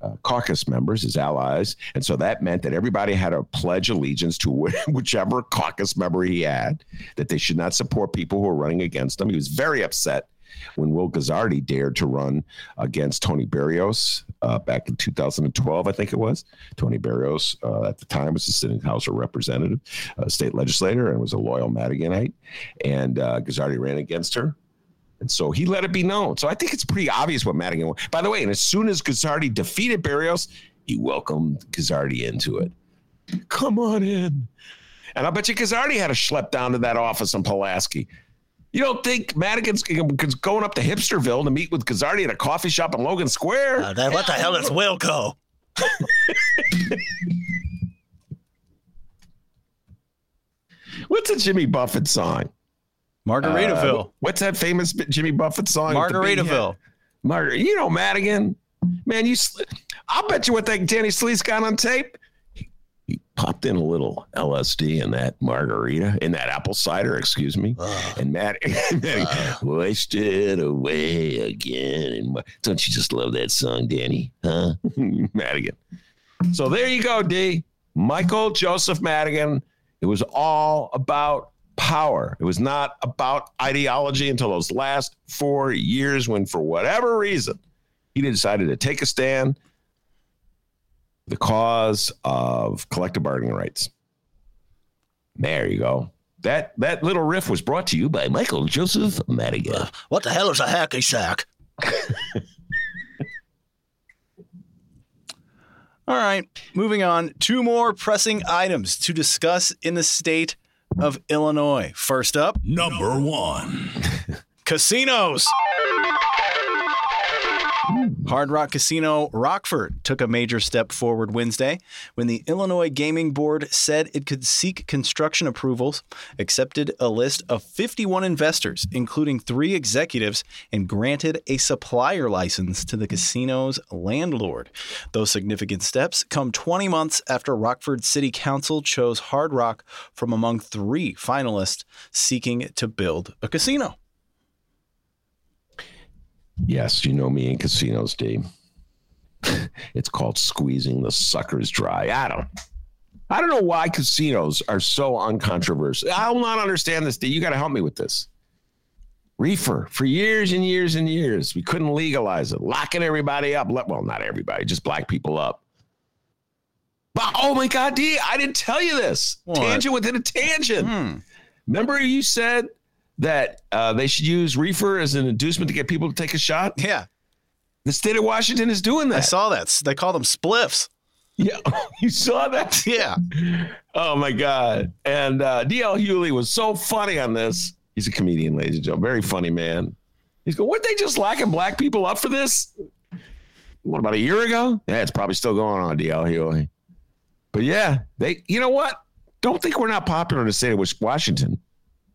uh, caucus members, his allies. And so that meant that everybody had to pledge allegiance to whichever caucus member he had, that they should not support people who were running against him. He was very upset when Will Guzzardi dared to run against Toni Berrios uh, back in 2012, I think it was. Toni Berrios uh, at the time was a sitting House of Representative, state legislator, and was a loyal Madiganite. And uh, Guzzardi ran against her. And so he let it be known. So I think it's pretty obvious what Madigan. Wants. By the way, and as soon as Guzzardi defeated Berrios, he welcomed Guzzardi into it. Come on in. And I bet you Guzzardi had a schlep down to that office in Pulaski. You don't think Madigan's going up to Hipsterville to meet with Guzzardi at a coffee shop in Logan Square? Uh, that, what the hell is Wilco? What's a Jimmy Buffett song? Margaritaville. Uh, what's that famous Jimmy Buffett song? Margaritaville. Margar, you know Madigan, man. You, I'll bet you what that Danny Sleeth got on tape. He, he, popped in a little LSD in that margarita, in that apple cider, excuse me, uh, and Matt, uh, wasted away again. And don't you just love that song, Danny? Huh, Madigan. So there you go, D. Michael Joseph Madigan. It was all about power. It was not about ideology until those last four years when, for whatever reason, he decided to take a stand the cause of collective bargaining rights. There you go. That that little riff was brought to you by Michael Joseph Madigan. Uh, what the hell is a hacky sack? All right, moving on. Two more pressing items to discuss in the state of Illinois. First up, number one casinos. Hard Rock Casino Rockford took a major step forward Wednesday when the Illinois Gaming Board said it could seek construction approvals, accepted a list of 51 investors, including three executives, and granted a supplier license to the casino's landlord. Those significant steps come 20 months after Rockford City Council chose Hard Rock from among three finalists seeking to build a casino. Yes, you know me in casinos, Dave. it's called squeezing the suckers dry. I don't. I don't know why casinos are so uncontroversial. I'll not understand this, Dave. You got to help me with this. Reefer for years and years and years. We couldn't legalize it, locking everybody up. Well, not everybody, just black people up. But oh my God, D, I didn't tell you this. What? Tangent within a tangent. Hmm. Remember you said that uh, they should use reefer as an inducement to get people to take a shot? Yeah. The state of Washington is doing that. I saw that. They call them spliffs. Yeah, you saw that? Yeah. Oh my God. And uh, DL Hughley was so funny on this. He's a comedian, ladies and gentlemen. Very funny man. He's going, weren't they just locking black people up for this? What about a year ago? Yeah, it's probably still going on, DL Hughley. But yeah, they. You know what? Don't think we're not popular in the state of Washington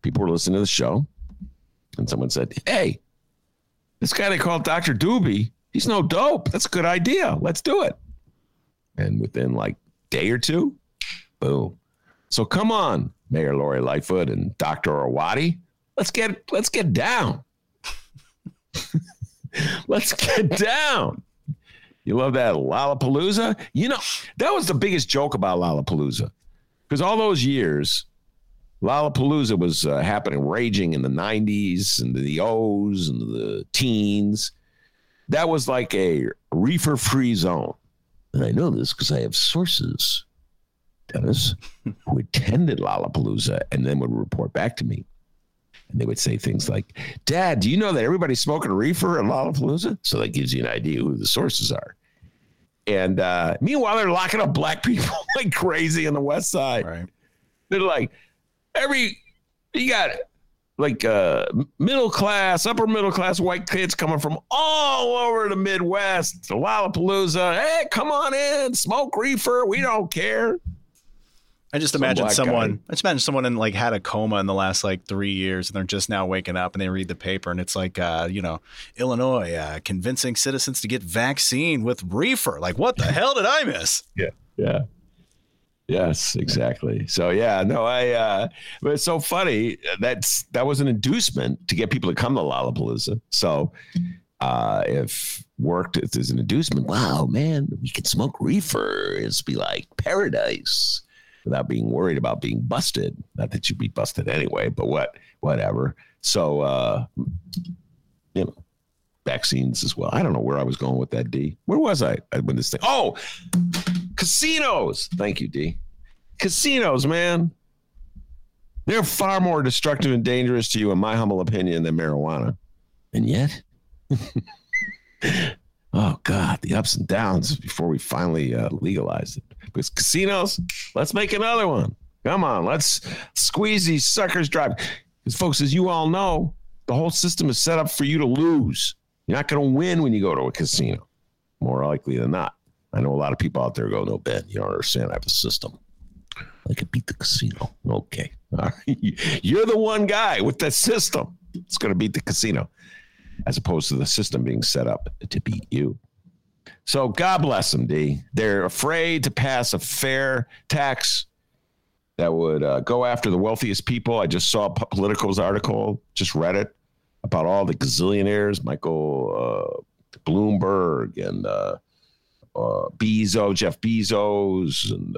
people were listening to the show, and someone said, "Hey, this guy they call Doctor Doobie, he's no dope. That's a good idea. Let's do it." And within like day or two, boom. So come on, Mayor Lori Lightfoot and Doctor Arwady, let's get let's get down. let's get down. You love that Lollapalooza? You know, that was the biggest joke about Lollapalooza. Because all those years, Lollapalooza was uh, happening, raging in the 90s and the O's and the teens. That was like a reefer free zone. And I know this because I have sources, Dennis, who attended Lollapalooza and then would report back to me. And they would say things like, Dad, do you know that everybody's smoking reefer at Lollapalooza? So that gives you an idea who the sources are. And uh, meanwhile, they're locking up black people like crazy on the West Side. Right. They're like, every you got like uh, middle class, upper middle class white kids coming from all over the Midwest to Lollapalooza. Hey, come on in, smoke reefer. We don't care. I just Some imagine someone. Guy. I just imagine someone in like had a coma in the last like three years, and they're just now waking up, and they read the paper, and it's like, uh, you know, Illinois uh, convincing citizens to get vaccine with reefer. Like, what the hell did I miss? Yeah, yeah. Yes, exactly. So yeah, no, I. Uh, but it's so funny. That's that was an inducement to get people to come to Lollapalooza. So uh, if worked if as an inducement, wow, man, we can smoke reefer. It's be like paradise without being worried about being busted. Not that you'd be busted anyway, but what, whatever. So, uh, you know, vaccines as well. I don't know where I was going with that, D. Where was I when this thing? Oh, casinos. Thank you, D. Casinos, man. They're far more destructive and dangerous to you, in my humble opinion, than marijuana. And yet, oh God, the ups and downs before we finally uh, legalize it. Because casinos, let's make another one. Come on, let's squeeze these suckers dry. Because, folks, as you all know, the whole system is set up for you to lose. You're not going to win when you go to a casino, more likely than not. I know a lot of people out there go, no, Ben, you don't understand. I have a system. I could beat the casino. Okay. You're the one guy with the system. It's going to beat the casino as opposed to the system being set up to beat you. So God bless them, D. They're afraid to pass a fair tax that would uh, go after the wealthiest people. I just saw Politico's article, just read it about all the gazillionaires, Michael uh, Bloomberg and uh, uh Bezos, Jeff Bezos, and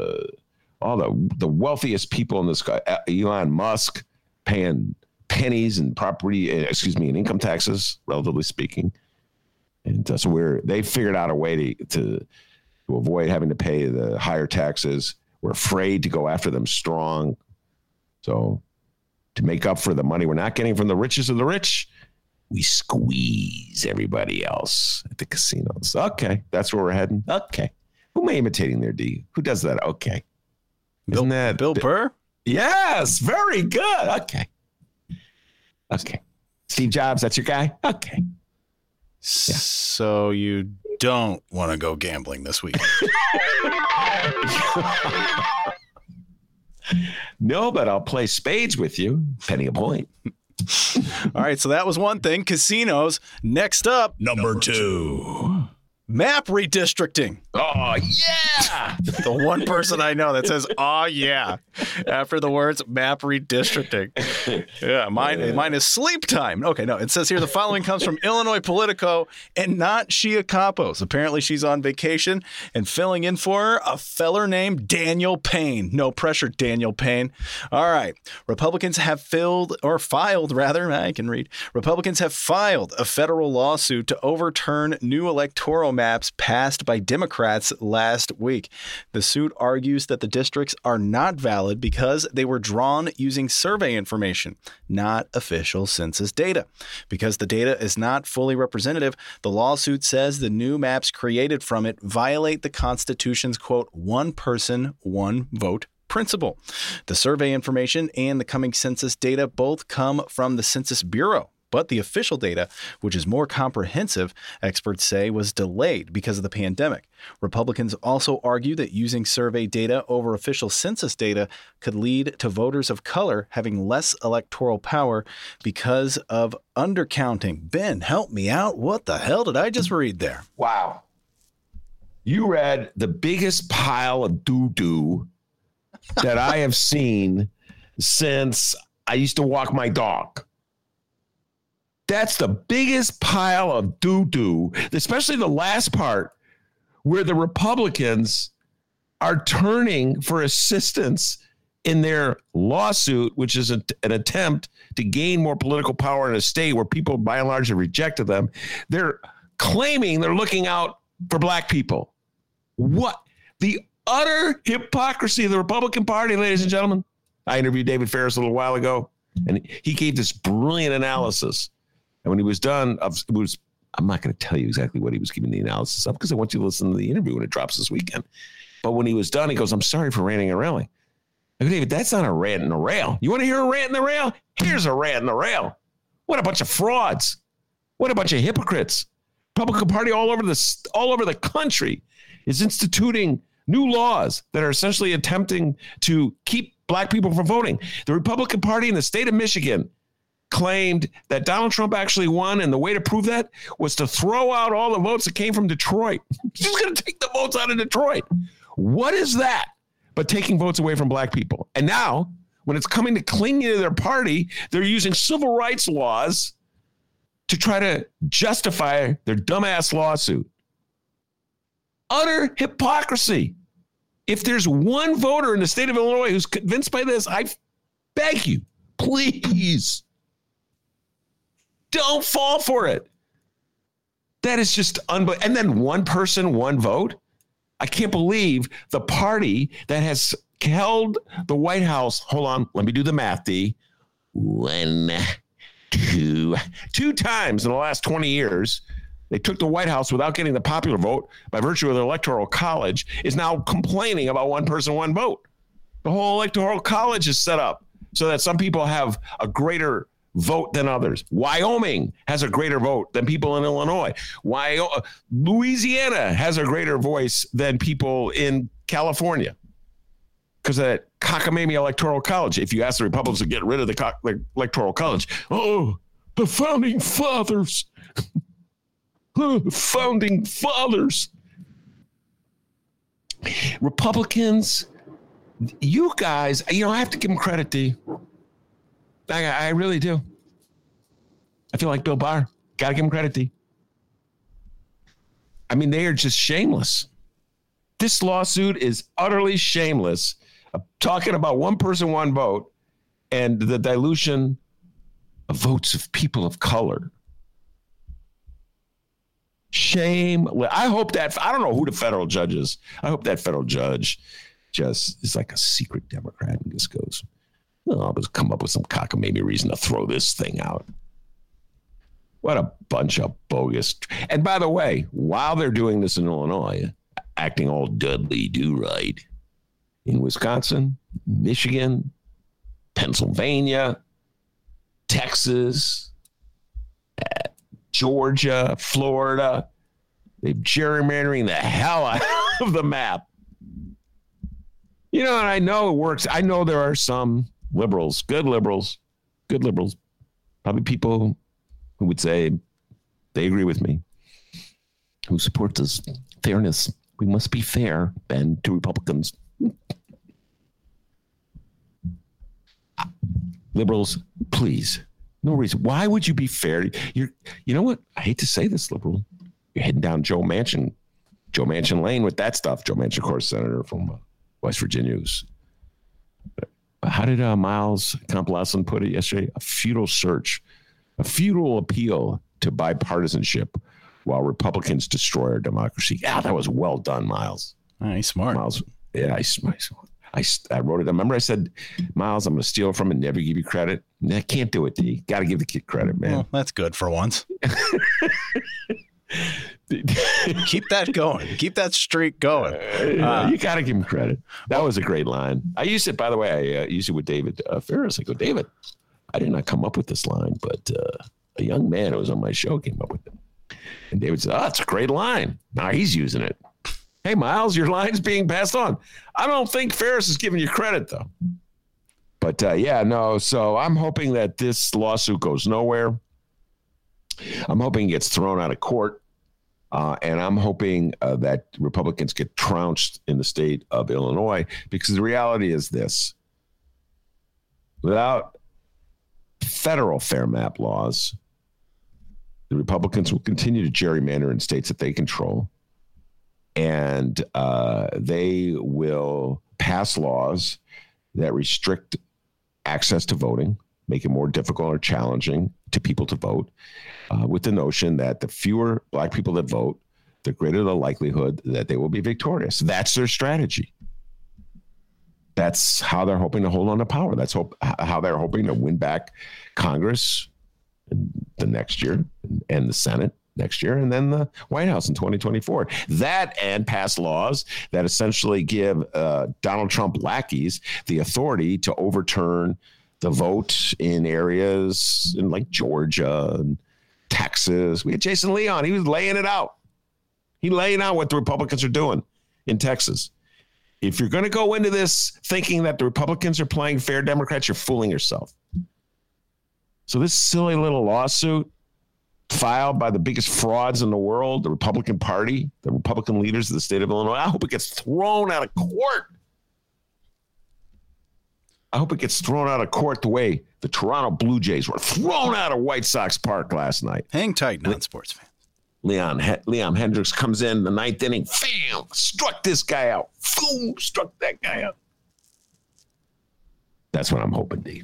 all the the wealthiest people in this guy, Elon Musk, paying pennies in property, uh, excuse me, in income taxes, relatively speaking. And uh, so we're they figured out a way to, to to avoid having to pay the higher taxes. We're afraid to go after them strong. So to make up for the money we're not getting from the richest of the rich, we squeeze everybody else at the casinos. Okay, that's where we're heading. Okay. Who am I imitating there, D? Who does that? Okay. Bill, Isn't that Bill Burr? Yes, very good. Okay. Okay. Steve Jobs, that's your guy? Okay. Yeah. So you don't want to go gambling this week. no, but I'll play spades with you. Penny a point. All right, so that was one thing. Casinos. Next up, number two map redistricting. Oh, yeah. the one person I know that says, oh, yeah, after the words map redistricting. Yeah, mine, mine is sleep time. Okay, no, it says here the following comes from Illinois Politico and not Shia Kapos. Apparently, she's on vacation and filling in for her a feller named Daniel Payne. No pressure, Daniel Payne. All right. Republicans have filled, or filed rather, I can read. Republicans have filed a federal lawsuit to overturn new electoral maps passed by Democrats last week. The suit argues that the districts are not valid because they were drawn using survey information, not official census data. Because the data is not fully representative, the lawsuit says the new maps created from it violate the Constitution's quote, one person, one vote principle. The survey information and the coming census data both come from the Census Bureau, but the official data, which is more comprehensive, experts say was delayed because of the pandemic. Republicans also argue that using survey data over official census data could lead to voters of color having less electoral power because of undercounting. Ben, help me out. What the hell did I just read there? Wow. You read the biggest pile of doo doo that I have seen since I used to walk my dog. That's the biggest pile of doo doo, especially the last part where the Republicans are turning for assistance in their lawsuit, which is an attempt to gain more political power in a state where people, by and large, have rejected them. They're claiming they're looking out for black people. What the utter hypocrisy of the Republican Party, ladies and gentlemen. I interviewed David Ferris a little while ago, and he gave this brilliant analysis and when he was done, it was I'm not going to tell you exactly what he was giving the analysis of because I want you to listen to the interview when it drops this weekend. But when he was done, he goes, "I'm sorry for ranting and railing." I go, David, that's not a rant and a rail. You want to hear a rant and a rail? Here's a rant and a rail. What a bunch of frauds! What a bunch of hypocrites! Republican Party all over the all over the country is instituting new laws that are essentially attempting to keep black people from voting. The Republican Party in the state of Michigan claimed that Donald Trump actually won, and the way to prove that was to throw out all the votes that came from Detroit. He's going to take the votes out of Detroit. What is that but taking votes away from black people? And now, when it's coming to clinging to their party, they're using civil rights laws to try to justify their dumbass lawsuit. Utter hypocrisy. If there's one voter in the state of Illinois who's convinced by this, I beg you, please don't fall for it. That is just unbelievable. And then one person, one vote. I can't believe the party that has held the White House. Hold on, let me do the math, D. One, two, two times in the last 20 years. They took the White House without getting the popular vote by virtue of the Electoral College, is now complaining about one person, one vote. The whole Electoral College is set up so that some people have a greater vote than others. Wyoming has a greater vote than people in Illinois. Why Louisiana has a greater voice than people in California because of that cockamamie electoral college. If you ask the Republicans to get rid of the co- electoral college, oh, the founding fathers, founding fathers, Republicans, you guys, you know, I have to give them credit, D. I, I really do. I feel like Bill Barr. Got to give him credit, D. I mean, they are just shameless. This lawsuit is utterly shameless. Uh, talking about one person, one vote, and the dilution of votes of people of color. Shame. I hope that, I don't know who the federal judge is. I hope that federal judge just is like a secret Democrat and just goes, I'll just come up with some cockamamie reason to throw this thing out. What a bunch of bogus. And by the way, while they're doing this in Illinois, acting all Dudley do right, in Wisconsin, Michigan, Pennsylvania, Texas, uh, Georgia, Florida, they're gerrymandering the hell out of the map. You know, and I know it works. I know there are some liberals, good liberals, good liberals, probably people who would say they agree with me, who support this fairness. We must be fair, Ben, to Republicans. Liberals, please, no reason. Why would you be fair? You're, you know what? I hate to say this, liberal. You're heading down Joe Manchin, Joe Manchin Lane with that stuff. Joe Manchin, of course, senator from West Virginia, how did uh, Miles Kampelaisen put it yesterday? A futile search, a futile appeal to bipartisanship while Republicans destroy our democracy. Yeah, that was well done, Miles. Nice, smart. Miles, yeah, I, I, I wrote it. Remember, I said, Miles, I'm going to steal from and never give you credit. I can't do it, D. Got to give the kid credit, man. Well, that's good for once. Keep that going. Keep that streak going. Uh, you got to give him credit. That was a great line. I used it, by the way. I uh, used it with David uh, Ferris. I go, David, I did not come up with this line, but uh, a young man who was on my show came up with it. And David said, "Oh, it's a great line." Now he's using it. Hey, Miles, your line's being passed on. I don't think Ferris is giving you credit though. But uh, yeah, no. So I'm hoping that this lawsuit goes nowhere. I'm hoping it gets thrown out of court. Uh, and I'm hoping uh, that Republicans get trounced in the state of Illinois because the reality is this without federal fair map laws, the Republicans will continue to gerrymander in states that they control. And uh, they will pass laws that restrict access to voting, make it more difficult or challenging to people to vote uh, with the notion that the fewer black people that vote, the greater the likelihood that they will be victorious. That's their strategy. That's how they're hoping to hold on to power. That's hope, how they're hoping to win back Congress the next year and the Senate next year, and then the White House in 2024. That and pass laws that essentially give uh, Donald Trump lackeys the authority to overturn the vote in areas in like Georgia and Texas. We had Jason Leon. He was laying it out. He laying out what the Republicans are doing in Texas. If you're going to go into this thinking that the Republicans are playing fair Democrats, you're fooling yourself. So this silly little lawsuit filed by the biggest frauds in the world, the Republican Party, the Republican leaders of the state of Illinois, I hope it gets thrown out of court. I hope it gets thrown out of court the way the Toronto Blue Jays were thrown out of White Sox Park last night. Hang tight, non-sports fans. Leon he- Leon Hendriks comes in the ninth inning, bam, struck this guy out. Boom, struck that guy out. That's what I'm hoping, D.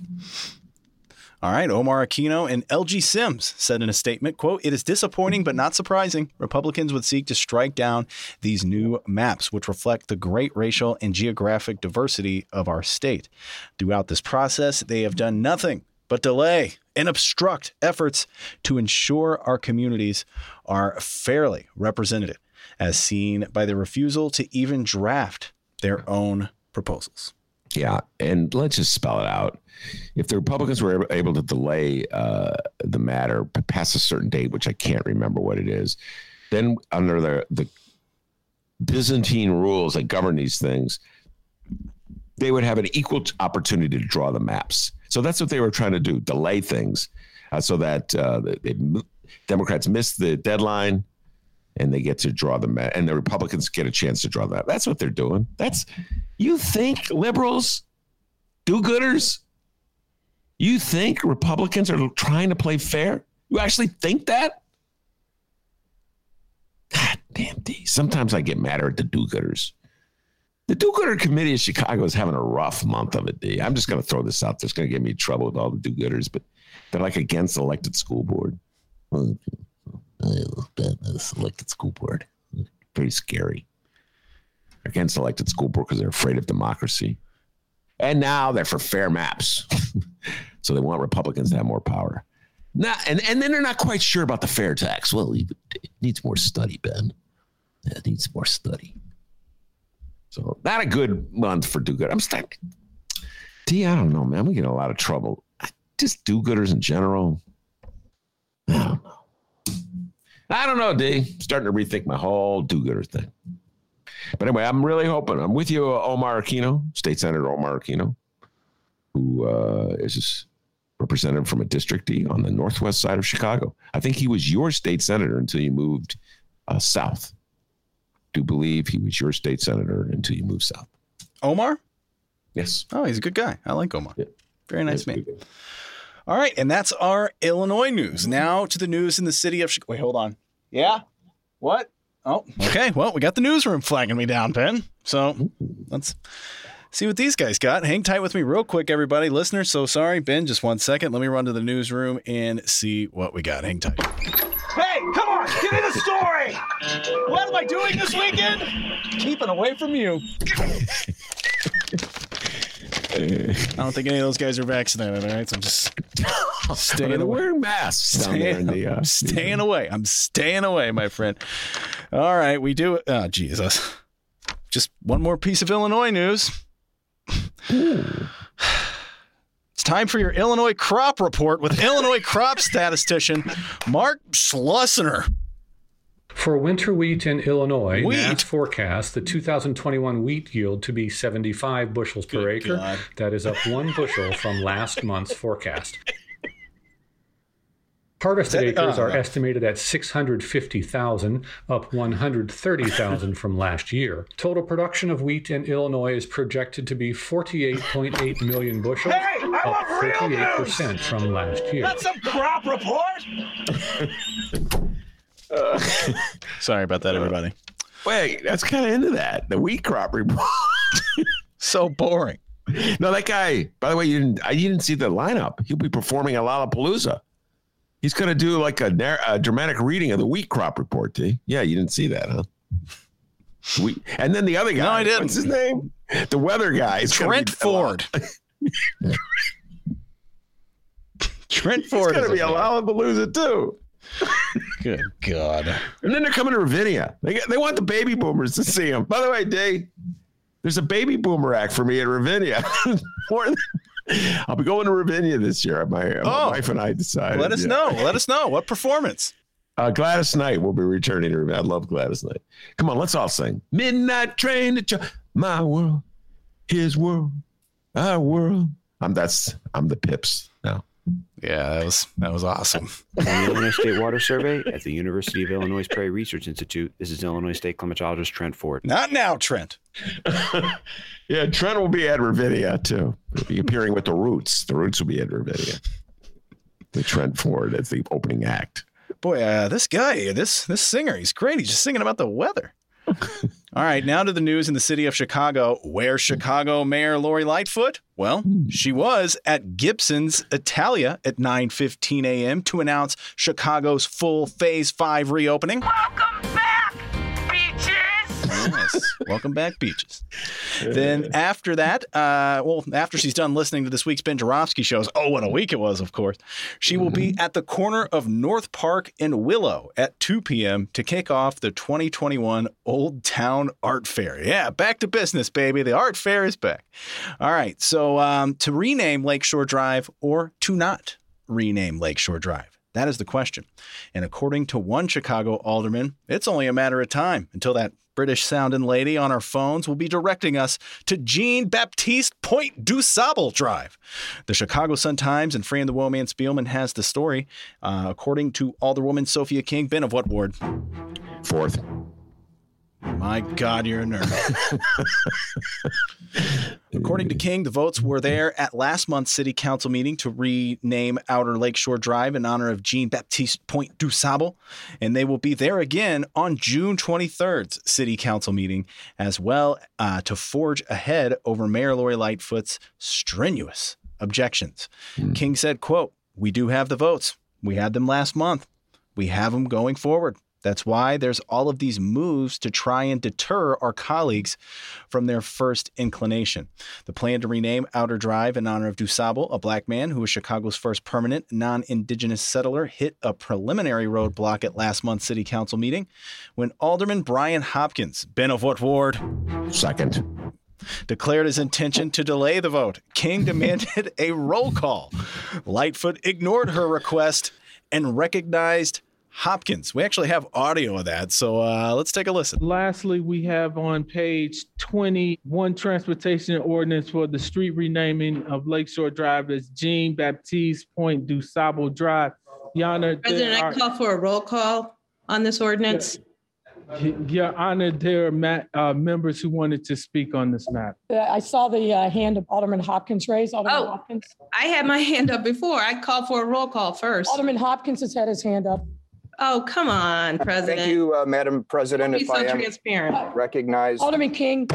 All right, Omar Aquino and Elgie Sims said in a statement, quote, "It is disappointing but not surprising. Republicans would seek to strike down these new maps which reflect the great racial and geographic diversity of our state. Throughout this process, they have done nothing but delay and obstruct efforts to ensure our communities are fairly represented, as seen by the refusal to even draft their own proposals." Yeah, and let's just spell it out. If the Republicans were able to delay uh, the matter past a certain date, which I can't remember what it is, then under the the Byzantine rules that govern these things, they would have an equal opportunity to draw the maps. So that's what they were trying to do: delay things, uh, so that uh, Democrats missed the deadline and they get to draw the map, and the Republicans get a chance to draw that. That's what they're doing. That's you think liberals, do-gooders, you think Republicans are trying to play fair? You actually think that? God damn, D. Sometimes I get madder at the do-gooders. The do-gooder committee of Chicago is having a rough month of it, D. I'm just going to throw this out. there. It's going to get me in trouble with all the do-gooders, but they're like against elected school board. Hmm. Elected school board. Pretty scary. Against elected school board because they're afraid of democracy. And now they're for fair maps. so they want Republicans to have more power. Now, and, and then they're not quite sure about the fair tax. Well, it needs more study, Ben. It needs more study. So not a good month for do-good. I'm starting. D, I don't know, man. We get a lot of trouble. Just do-gooders in general. I don't know. I don't know, D. starting to rethink my whole do-gooder thing. But anyway, I'm really hoping. I'm with you, Omar Aquino, State Senator Omar Aquino, who uh, is representative from a district D on the northwest side of Chicago. I think he was your state senator until you moved uh, south. Do you believe he was your state senator until you moved south. Omar? Yes. Oh, he's a good guy. I like Omar. Yeah. Very nice man. All right, and that's our Illinois news. Now to the news in the city of Chicago. Wait, hold on. Yeah? What? Oh, okay. Well, we got the newsroom flagging me down, Ben. So let's see what these guys got. Hang tight with me real quick, everybody. Listeners, so sorry. Ben, just one second. Let me run to the newsroom and see what we got. Hang tight. Hey, come on, give me the story. What am I doing this weekend? Keeping away from you. I don't think any of those guys are vaccinated, all right? So I'm just staying away. wearing masks down there in the. Uh, I'm staying away. I'm staying away, my friend. All right, we do it. Oh, Jesus. Just one more piece of Illinois news. It's time for your Illinois crop report with Illinois crop statistician Mark Schleusener. For winter wheat in Illinois, Wheat? NASS forecasts the 2021 wheat yield to be 75 bushels per Good acre. God. That is up one bushel from last month's forecast. Harvested acres uh, are estimated at 650,000, up 130,000 from last year. Total production of wheat in Illinois is projected to be 48.8 million bushels, Hey, up want real 38% from last year. That's some crop report. Sorry about that, everybody. wait, that's kind of into that. The wheat crop report. So boring. no, that guy. By the way, you didn't. I you didn't see the lineup. He'll be performing at Lollapalooza. He's going to do like a, nar- a dramatic reading of the wheat crop report. T. Yeah, you didn't see that, huh? Wheat. And then the other guy. No, I didn't. What's his name? The weather guy. is Trent Ford. Trent He's Ford. going is to be a Lollapalooza too. Good God. And then they're coming to Ravinia. They get, they want the baby boomers to see them. By the way, Dave, there's a baby boomer act for me at Ravinia. More than- I'll be going to Ravinia this year. My, my Oh. wife and I decided. Let us yeah. know. Let us know. What performance? Uh, Gladys Knight will be returning to Ravinia. I love Gladys Knight. Come on, let's all sing. Midnight train to Ch- my world, his world, our world. I'm that's I'm the Pips now. Yeah, that was that was awesome. From the Illinois State Water Survey at the University of Illinois Prairie Research Institute, this is Illinois State climatologist Trent Ford. Not now, Trent. yeah, Trent will be at Ravinia too. He'll be appearing with the Roots. The Roots will be at Ravinia. The Trent Ford as the opening act. Boy, uh, this guy, this this singer, he's great. He's just singing about the weather. All right, now to the news in the city of Chicago. Where Chicago Mayor Lori Lightfoot? Well, hmm. she was at Gibson's Italia at 9:15 a.m. to announce Chicago's full Phase 5 reopening. Welcome back, beaches! Yes. Welcome back, Beaches. Then after that, uh, well, after she's done listening to this week's Ben Joravsky shows, oh, what a week it was, of course, she will be at the corner of North Park and Willow at 2 p.m. to kick off the 2021 Old Town Art Fair. Yeah, back to business, baby. The art fair is back. All right. So um, to rename Lakeshore Drive or to not rename Lakeshore Drive? That is the question. And according to one Chicago alderman, it's only a matter of time until that British sounding lady on our phones will be directing us to Jean Baptiste Point du Sable Drive. The Chicago Sun Times and Fran the Woman Spielman has the story. Uh, according to Alderwoman Sophia King, Ben of what ward? Fourth. My God, you're a nerd. According to King, the votes were there at last month's city council meeting to rename Outer Lakeshore Drive in honor of Jean Baptiste Point du Sable, and they will be there again on June 23rd's city council meeting as well uh, to forge ahead over Mayor Lori Lightfoot's strenuous objections. King said, "quote We do have the votes. We had them last month. We have them going forward." That's why there's all of these moves to try and deter our colleagues from their first inclination. The plan to rename Outer Drive in honor of DuSable, a black man who was Chicago's first permanent non indigenous settler, hit a preliminary roadblock at last month's city council meeting when Alderman Brian Hopkins, Ben of what ward? Second. declared his intention to delay the vote. King demanded a roll call. Lightfoot ignored her request and recognized Hopkins. We actually have audio of that, so uh, let's take a listen. Lastly, we have on page 21 transportation ordinance for the street renaming of Lakeshore Drive as Jean Baptiste Point du Sable Drive. Your Honor, there President, I call for a roll call on this ordinance. Your Honor, there are ma- uh, members who wanted to speak on this matter. Uh, I saw the uh, hand of Alderman Hopkins raised. Alderman Oh. Hopkins. I had my hand up before. I called for a roll call first. Alderman Hopkins has had his hand up. Oh, come on, President. Thank you, uh, Madam President. Be If so I am transparent. recognized, Alderman King,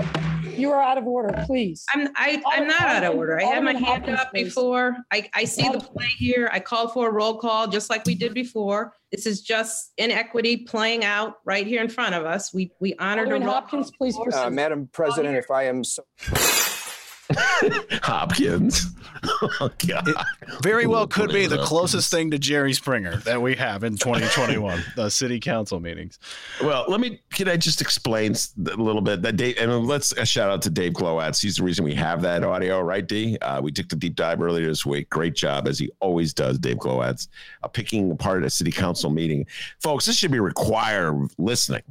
you are out of order, please. I'm, I, I'm not out of order. I had my hand Hopkins, up please. before. I, I see the play here. I called for a roll call, just like we did before. This is just inequity playing out right here in front of us. We, we honored a Alderman roll. Hopkins, please uh. Madam President, if I am so Hopkins. Oh, God. Very well could be the closest thing to Jerry Springer that we have in 2021, the city council meetings. Well, let me. Can I just explain a little bit that Dave? And let's a shout out to Dave Glowacz. He's the reason we have that audio, right? D. Uh, we took the deep dive earlier this week. Great job, as he always does, Dave Glowacz, uh, picking apart a city council meeting. Folks, this should be required listening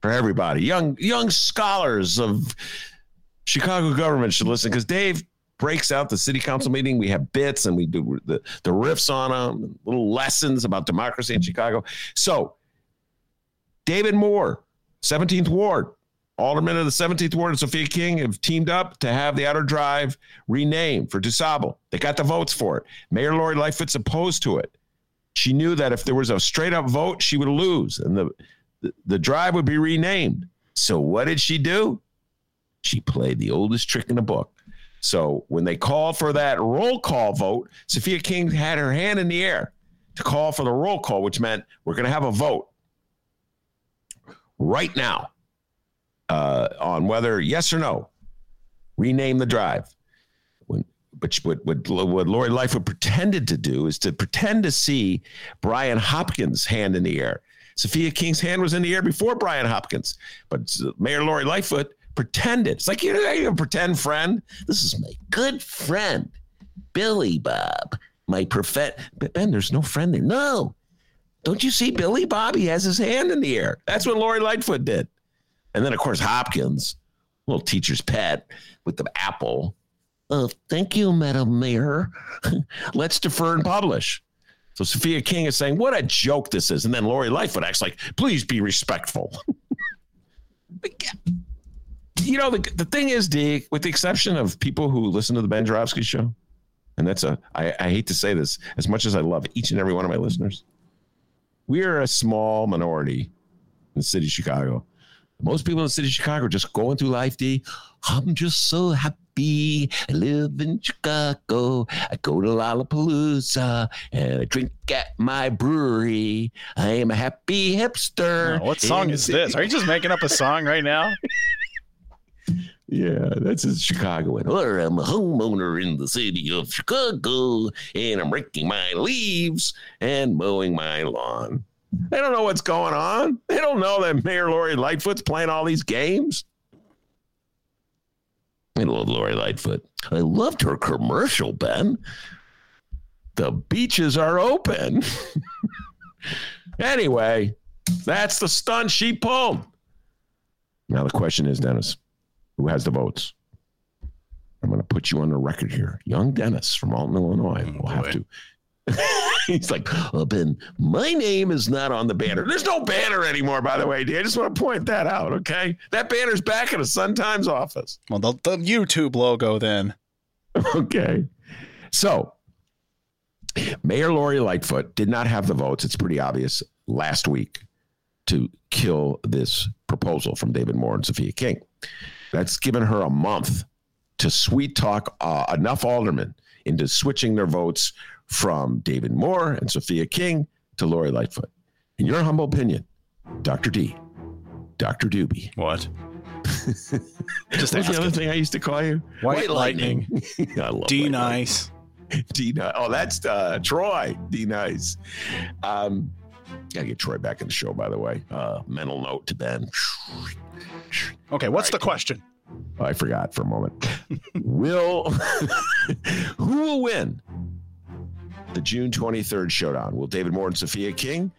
for everybody. Young young scholars of Chicago government should listen because Dave breaks out the city council meeting. We have bits and we do the, the riffs on them, little lessons about democracy in Chicago. So, David Moore, 17th Ward, Alderman of the 17th Ward and Sophia King have teamed up to have the Outer Drive renamed for DuSable. They got the votes for it. Mayor Lori Lightfoot's opposed to it. She knew that if there was a straight up vote, she would lose and the, the, the drive would be renamed. So, what did she do? She played the oldest trick in the book. So when they called for that roll call vote, Sophia King had her hand in the air to call for the roll call, which meant we're going to have a vote right now uh, on whether yes or no rename the drive. When, but what, what, what Lori Lightfoot pretended to do is to pretend to see Brian Hopkins' hand in the air. Sophia King's hand was in the air before Brian Hopkins, but Mayor Lori Lightfoot pretended. It's like you know, you pretend friend. This is my good friend, Billy Bob. My. But Ben, there's no friend there. No, don't you see Billy Bob? He has his hand in the air. That's what Lori Lightfoot did. And then of course Hopkins, little teacher's pet with the apple. Uh, thank you, Madam Mayor. Let's defer and publish. So Sophia King is saying, What a joke this is. And then Lori Lightfoot acts like, Please be respectful. you know, the, the thing is, D, with the exception of people who listen to the Ben Joravsky show, and that's a, I, I hate to say this, as much as I love each and every one of my listeners, we are a small minority in the city of Chicago. Most people in the city of Chicago are just going through life, D. I'm just so happy. I live in Chicago. I go to Lollapalooza and I drink at my brewery. I am a happy hipster. Oh, what song is this? Are you just making up a song right now? Yeah, that's a Chicagoan. Or I'm a homeowner in the city of Chicago and I'm raking my leaves and mowing my lawn. They don't know what's going on. They don't know that Mayor Lori Lightfoot's playing all these games. I love Lori Lightfoot. I loved her commercial, Ben. The beaches are open. anyway, that's the stunt she pulled. Now the question is, Dennis, who has the votes? I'm going to put you on the record here. Young Dennis from Alton, Illinois oh, will have to. He's like, oh, Ben, my name is not on the banner. There's no banner anymore, by the way, i just want to point that out, okay? That banner's back in the Sun Times office. Well, the, the YouTube logo then. Okay. So, Mayor Lori Lightfoot did not have the votes. It's pretty obvious last week to kill this proposal from David Moore and Sophia King. That's given her a month to sweet talk uh, enough aldermen into switching their votes from David Moore and Sophia King to Lori Lightfoot. In your humble opinion, Dr. D, Dr. Doobie. What? Just What's the other thing I used to call you? White Lightning. I love D White nice. D Nice. Oh, that's uh, Troy. D Nice. Um, gotta get Troy back in the show, by the way. Uh, mental note to Ben. Okay, what's the question? Oh, I forgot for a moment. will who will win the June 23rd showdown? Will David Moore and Sophia King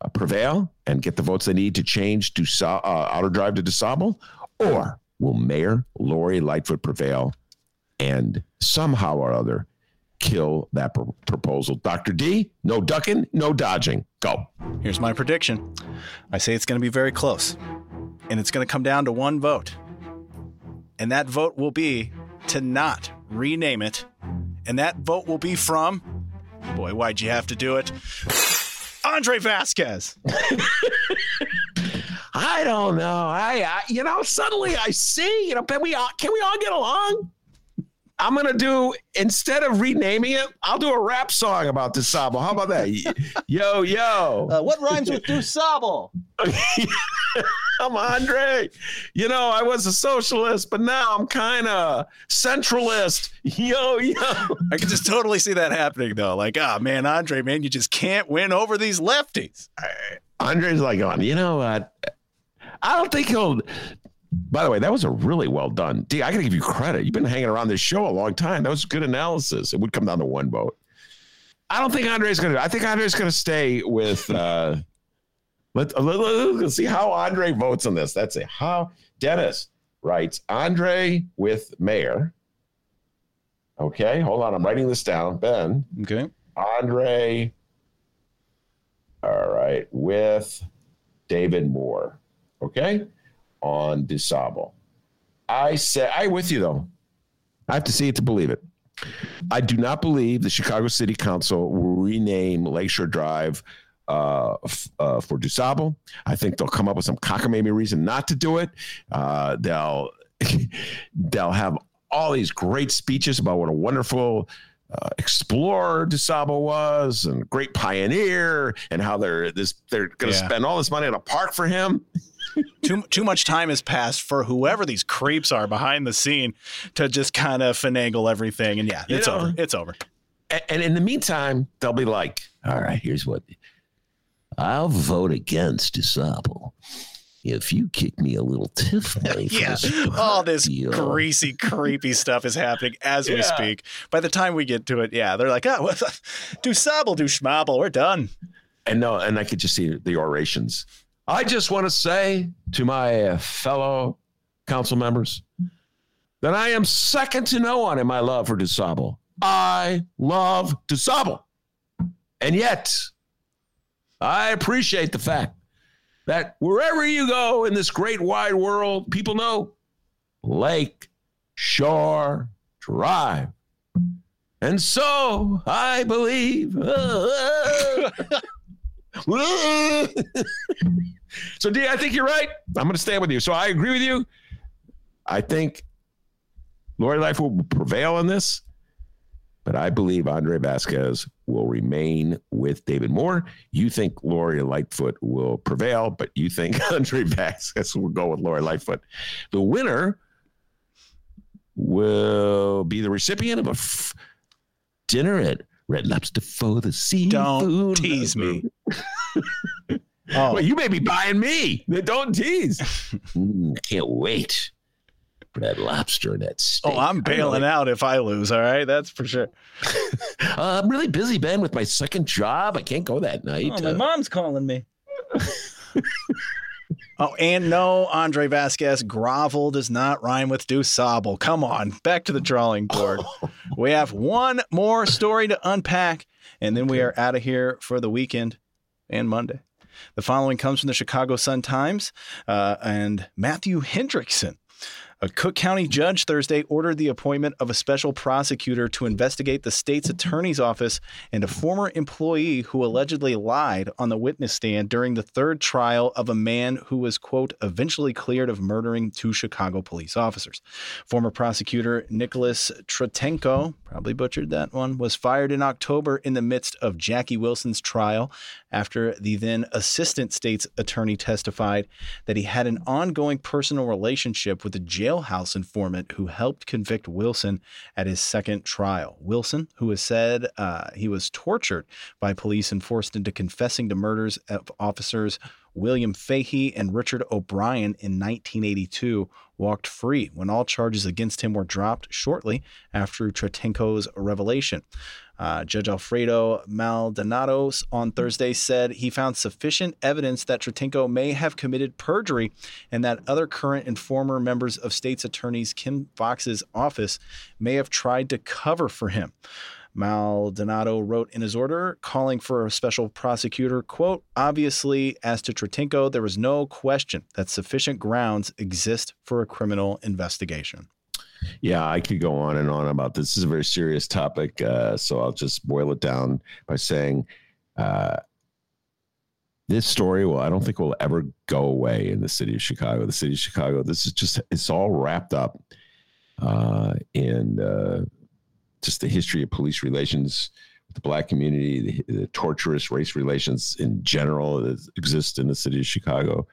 uh, prevail and get the votes they need to change to uh, Outer Drive to DuSable? Or will Mayor Lori Lightfoot prevail and somehow or other kill that pr- proposal? Dr. D, no ducking, no dodging. Go. Here's my prediction. I say it's going to be very close, and it's going to come down to one vote. And that vote will be to not rename it. And that vote will be from, boy, why'd you have to do it? Andre Vasquez. I don't know. I, I you know, suddenly I see, you know, can we all can we all get along? I'm gonna do instead of renaming it, I'll do a rap song about this Sabo. How about that? Yo, yo. Uh, what rhymes with DuSable? I'm Andre. You know, I was a socialist, but now I'm kind of centralist. Yo, yo. I can just totally see that happening, though. Like, ah, man, Andre, man, you just can't win over these lefties. Andre's like going, you know what? I don't think he'll. By the way, that was a really well done. D, I got to give you credit. You've been hanging around this show a long time. That was good analysis. It would come down to one vote. I don't think Andre's going to. I think Andre's going to stay with. uh let, let, let, let's see how Andre votes on this. That's it. How Dennis writes Andre with Mayor. Okay, hold on. I'm writing this down. Ben. Okay. Andre. All right, with David Moore. Okay, on DuSable. I say I with you though. I have to see it to believe it. I do not believe the Chicago City Council will rename Lakeshore Drive uh, uh, for DuSable. I think they'll come up with some cockamamie reason not to do it. Uh, they'll they'll have all these great speeches about what a wonderful uh, explorer DuSable was and great pioneer and how they're this they're going to Yeah. spend all this money on a park for him. too too much time has passed for whoever these creeps are behind the scene to just kind of finagle everything. And yeah, You it's know- over. It's over. A- And in the meantime, they'll be like, all right, here's what I'll vote against DuSable if you kick me a little tiff money. Yeah, all this deal." greasy, creepy stuff is happening as we speak. By the time we get to it, yeah, they're like, oh, what the- do sobble, do schmabble, we're done. And no, and I could just see the orations. I just want to say to my uh, fellow council members that I am second to no one in my love for DuSable. I love DuSable. And yet, I appreciate the fact that wherever you go in this great wide world, people know Lake Shore Drive. And so I believe. so, D, I think you're right. I'm going to stand with you. So I agree with you. I think Lori Life will prevail in this, but I believe Andre Vasquez will remain with David Moore. You think Lori Lightfoot will prevail, but you think Andre Vasquez will go with Lori Lightfoot. The winner will be the recipient of a f- dinner at Red Lobster for the seafood. Don't tease me. Oh, well, you may be buying me. Don't tease. mm, can't wait for that lobster and that steak. Oh, I'm bailing like... out if I lose. All right, that's for sure. uh, I'm really busy, Ben, with my second job. I can't go that night. Oh, my uh, mom's calling me. oh, and no, Andre Vasquez, grovel does not rhyme with do sable. Come on, back to the drawing board. we have one more story to unpack, and then we are out of here for the weekend and Monday. The following comes from the Chicago Sun Times uh, and Matthew Hendrickson a Cook County judge Thursday ordered the appointment of a special prosecutor to investigate the state's attorney's office and a former employee who allegedly lied on the witness stand during the third trial of a man who was, quote, eventually cleared of murdering two Chicago police officers. Former prosecutor Nicholas Trutenko, probably butchered that one, was fired in October in the midst of Jackie Wilson's trial after the then assistant state's attorney testified that he had an ongoing personal relationship with a jailhouse informant who helped convict Wilson at his second trial. Wilson, who has said uh, he was tortured by police and forced into confessing to murders of officers William Fahey and Richard O'Brien in 1982 walked free when all charges against him were dropped shortly after Trutenko's revelation. Uh, Judge Alfredo Maldonado on Thursday said he found sufficient evidence that Trutenko may have committed perjury and that other current and former members of state's attorneys Kim Foxx's office may have tried to cover for him. Maldonado wrote in his order calling for a special prosecutor, quote, obviously, as to Trutenko, there was no question that sufficient grounds exist for a criminal investigation. Yeah, I could go on and on about this. this is a very serious topic, uh, so I'll just boil it down by saying uh, this story well i don't think will ever go away in the city of chicago the city of chicago this is just it's all wrapped up uh, in uh, just the history of police relations with the black community, the, the torturous race relations in general that exist in the city of Chicago.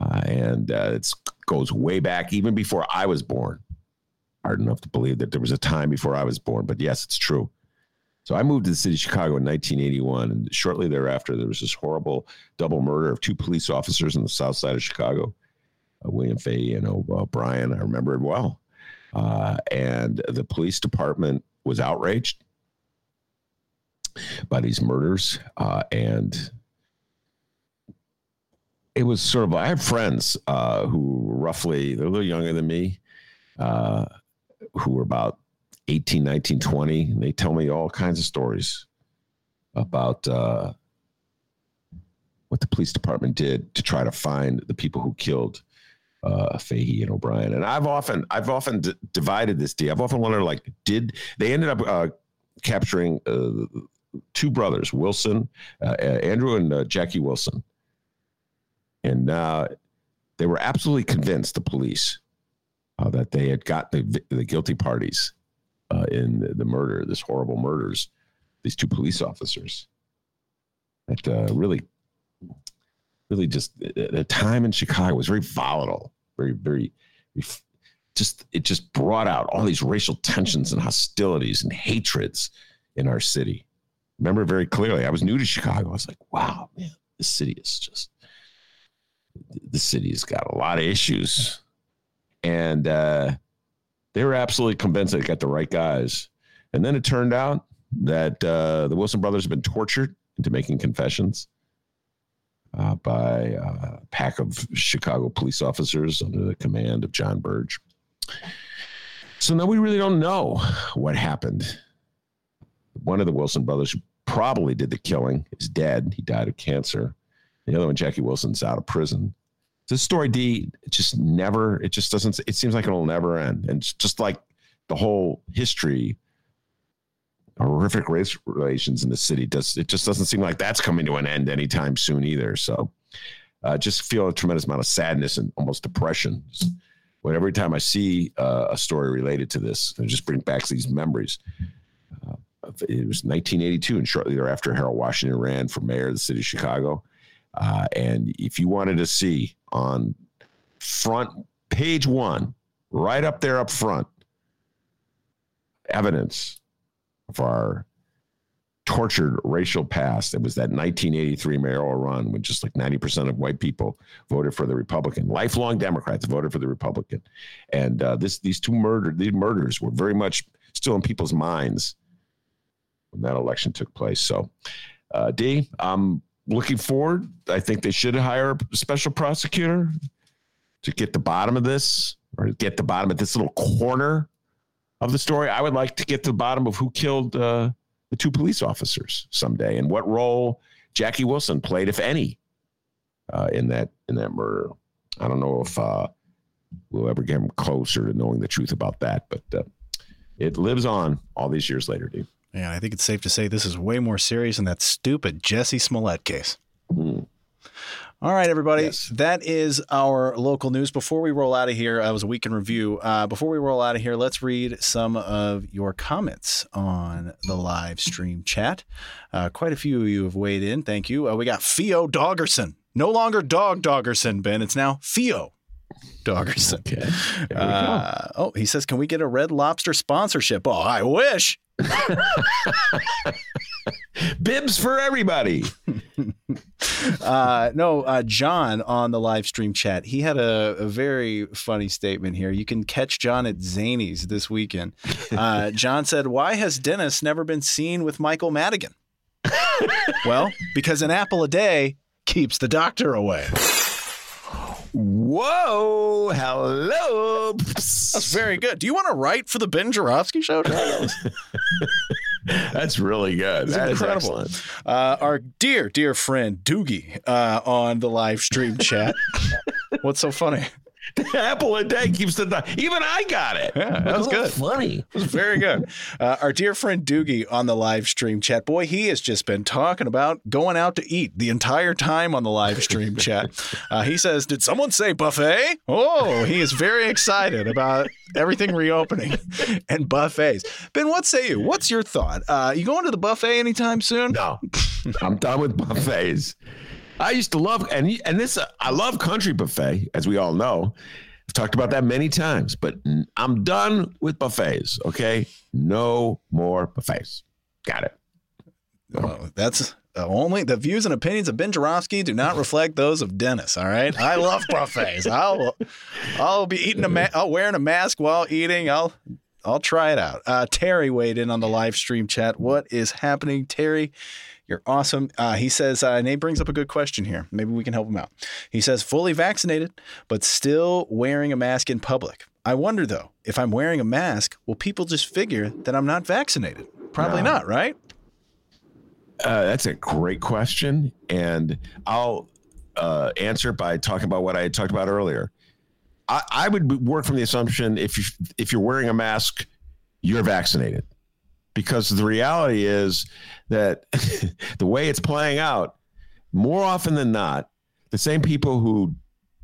Uh, and uh, it goes way back, even before I was born. Hard enough to believe that there was a time before I was born, but yes, it's true. So I moved to the city of Chicago in 1981, and shortly thereafter, there was this horrible double murder of two police officers in the south side of Chicago, uh, William Fahey and O'Brien. I remember it well. Uh, and the police department was outraged by these murders. Uh, and it was sort of, I have friends uh, who roughly, they're a little younger than me, uh, who were about 18, 19, 20. And they tell me all kinds of stories about uh, what the police department did to try to find the people who killed uh, Fahey and O'Brien. And I've often, I've often d- divided this. D. I've often wondered, like, did they ended up uh, capturing uh, two brothers, Wilson, uh, Andrew and uh, Jackie Wilson, and they were absolutely convinced, the police, uh, that they had got the the guilty parties uh, in the, the murder, this horrible murders, these two police officers. That uh, really really just the time in Chicago was very volatile, very, very, just it just brought out all these racial tensions and hostilities and hatreds in our city. Remember very clearly. I was new to Chicago. I was like, wow, man, this city is just the city's got a lot of issues. And uh, they were absolutely convinced they got the right guys. And then it turned out that uh, the Wilson brothers have been tortured into making confessions uh, by a pack of Chicago police officers under the command of John Burge. So now we really don't know what happened. One of the Wilson brothers who probably did the killing is dead. He died of cancer. The other one, Jackie Wilson's out of prison. This story, D, just never, it just doesn't, it seems like it'll never end. And just like the whole history, horrific race relations in the city, does it just doesn't seem like that's coming to an end anytime soon either. So uh, just feel a tremendous amount of sadness and almost depression. But every time I see uh, a story related to this, it just brings back these memories. Uh, it was 1982, and shortly thereafter, Harold Washington ran for mayor of the city of Chicago. Uh, and if you wanted to see on front page one, right up there up front, evidence of our tortured racial past. It was that 1983 mayoral run when just like 90% of white people voted for the Republican. Lifelong Democrats voted for the Republican. And uh, this these two murder these murders were very much still in people's minds when that election took place. So, uh, D, I'm looking forward. I think they should hire a special prosecutor to get the bottom of this or get the bottom of this little corner of the story. I would like to get to the bottom of who killed uh, the two police officers someday and what role Jackie Wilson played, if any, uh, in that in that murder. I don't know if uh, we'll ever get him closer to knowing the truth about that, but uh, it lives on all these years later, dude. Yeah, I think it's safe to say this is way more serious than that stupid Jussie Smollett case. Mm. All right, everybody. Yes. That is our local news. Before we roll out of here, uh, was a week in review. Uh, before we roll out of here, let's read some of your comments on the live stream chat. Uh, quite a few of you have weighed in. Thank you. Uh, we got Theo Doggerson. No longer Dog Doggerson, Ben. It's now Theo Doggerson. Okay. Uh, oh, he says, can we get a Red Lobster sponsorship? Oh, I wish. Bibs for everybody. uh, no, uh, John on the live stream chat, he had a, a, very funny statement here. You can catch John at Zany's this weekend. Uh, John said, Why has Dennis never been seen with Michael Madigan? well, because an apple a day keeps the doctor away. Whoa, hello. That's very good. Do you want to write for the Ben Joravsky show? That's really good. That's that incredible. Uh, our dear, dear friend Doogie uh, on the live stream chat. What's so funny? The apple a day keeps the even I got it. Yeah, that was good. Funny. It was very good. Uh, our dear friend Doogie on the live stream chat. Boy, he has just been talking about going out to eat the entire time on the live stream chat. Uh, he says, "Did someone say buffet?" Oh, he is very excited about everything reopening and buffets. Ben, what say you? What's your thought? Uh, you going to the buffet anytime soon? No, I'm done with buffets. I used to love and and this uh, I love country buffet, as we all know. I've talked about that many times, but I'm done with buffets. Okay, no more buffets. Got it. No. that's only the views and opinions of Ben Joravsky do not reflect those of Dennis. All right, I love buffets. I'll I'll be eating a ma- I'll wearing a mask while eating. I'll I'll try it out. Uh, Terry weighed in on the live stream chat. What is happening, Terry? You're awesome. Uh, he says, uh, Nate brings up a good question here. Maybe we can help him out. He says, fully vaccinated, but still wearing a mask in public. I wonder, though, if I'm wearing a mask, will people just figure that I'm not vaccinated? Probably no. not, right? Uh, that's a great question. And I'll uh, answer by talking about what I talked about earlier. I, I would work from the assumption if you if you're wearing a mask, you're vaccinated because the reality is that the way it's playing out, more often than not, the same people who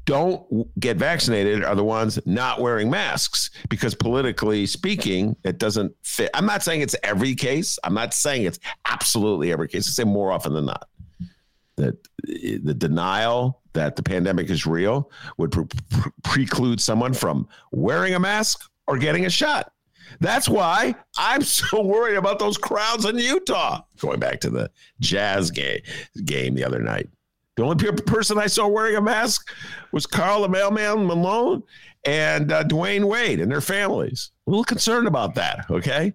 don't get vaccinated are the ones not wearing masks because politically speaking, it doesn't fit. I'm not saying it's every case. I'm not saying it's absolutely every case. I say more often than not that the denial that the pandemic is real would pre- pre- preclude someone from wearing a mask or getting a shot. That's why I'm so worried about those crowds in Utah. Going back to the Jazz game, game the other night. The only person I saw wearing a mask was Karl the Mailman Malone and uh, Dwyane Wade and their families. A little concerned about that, okay?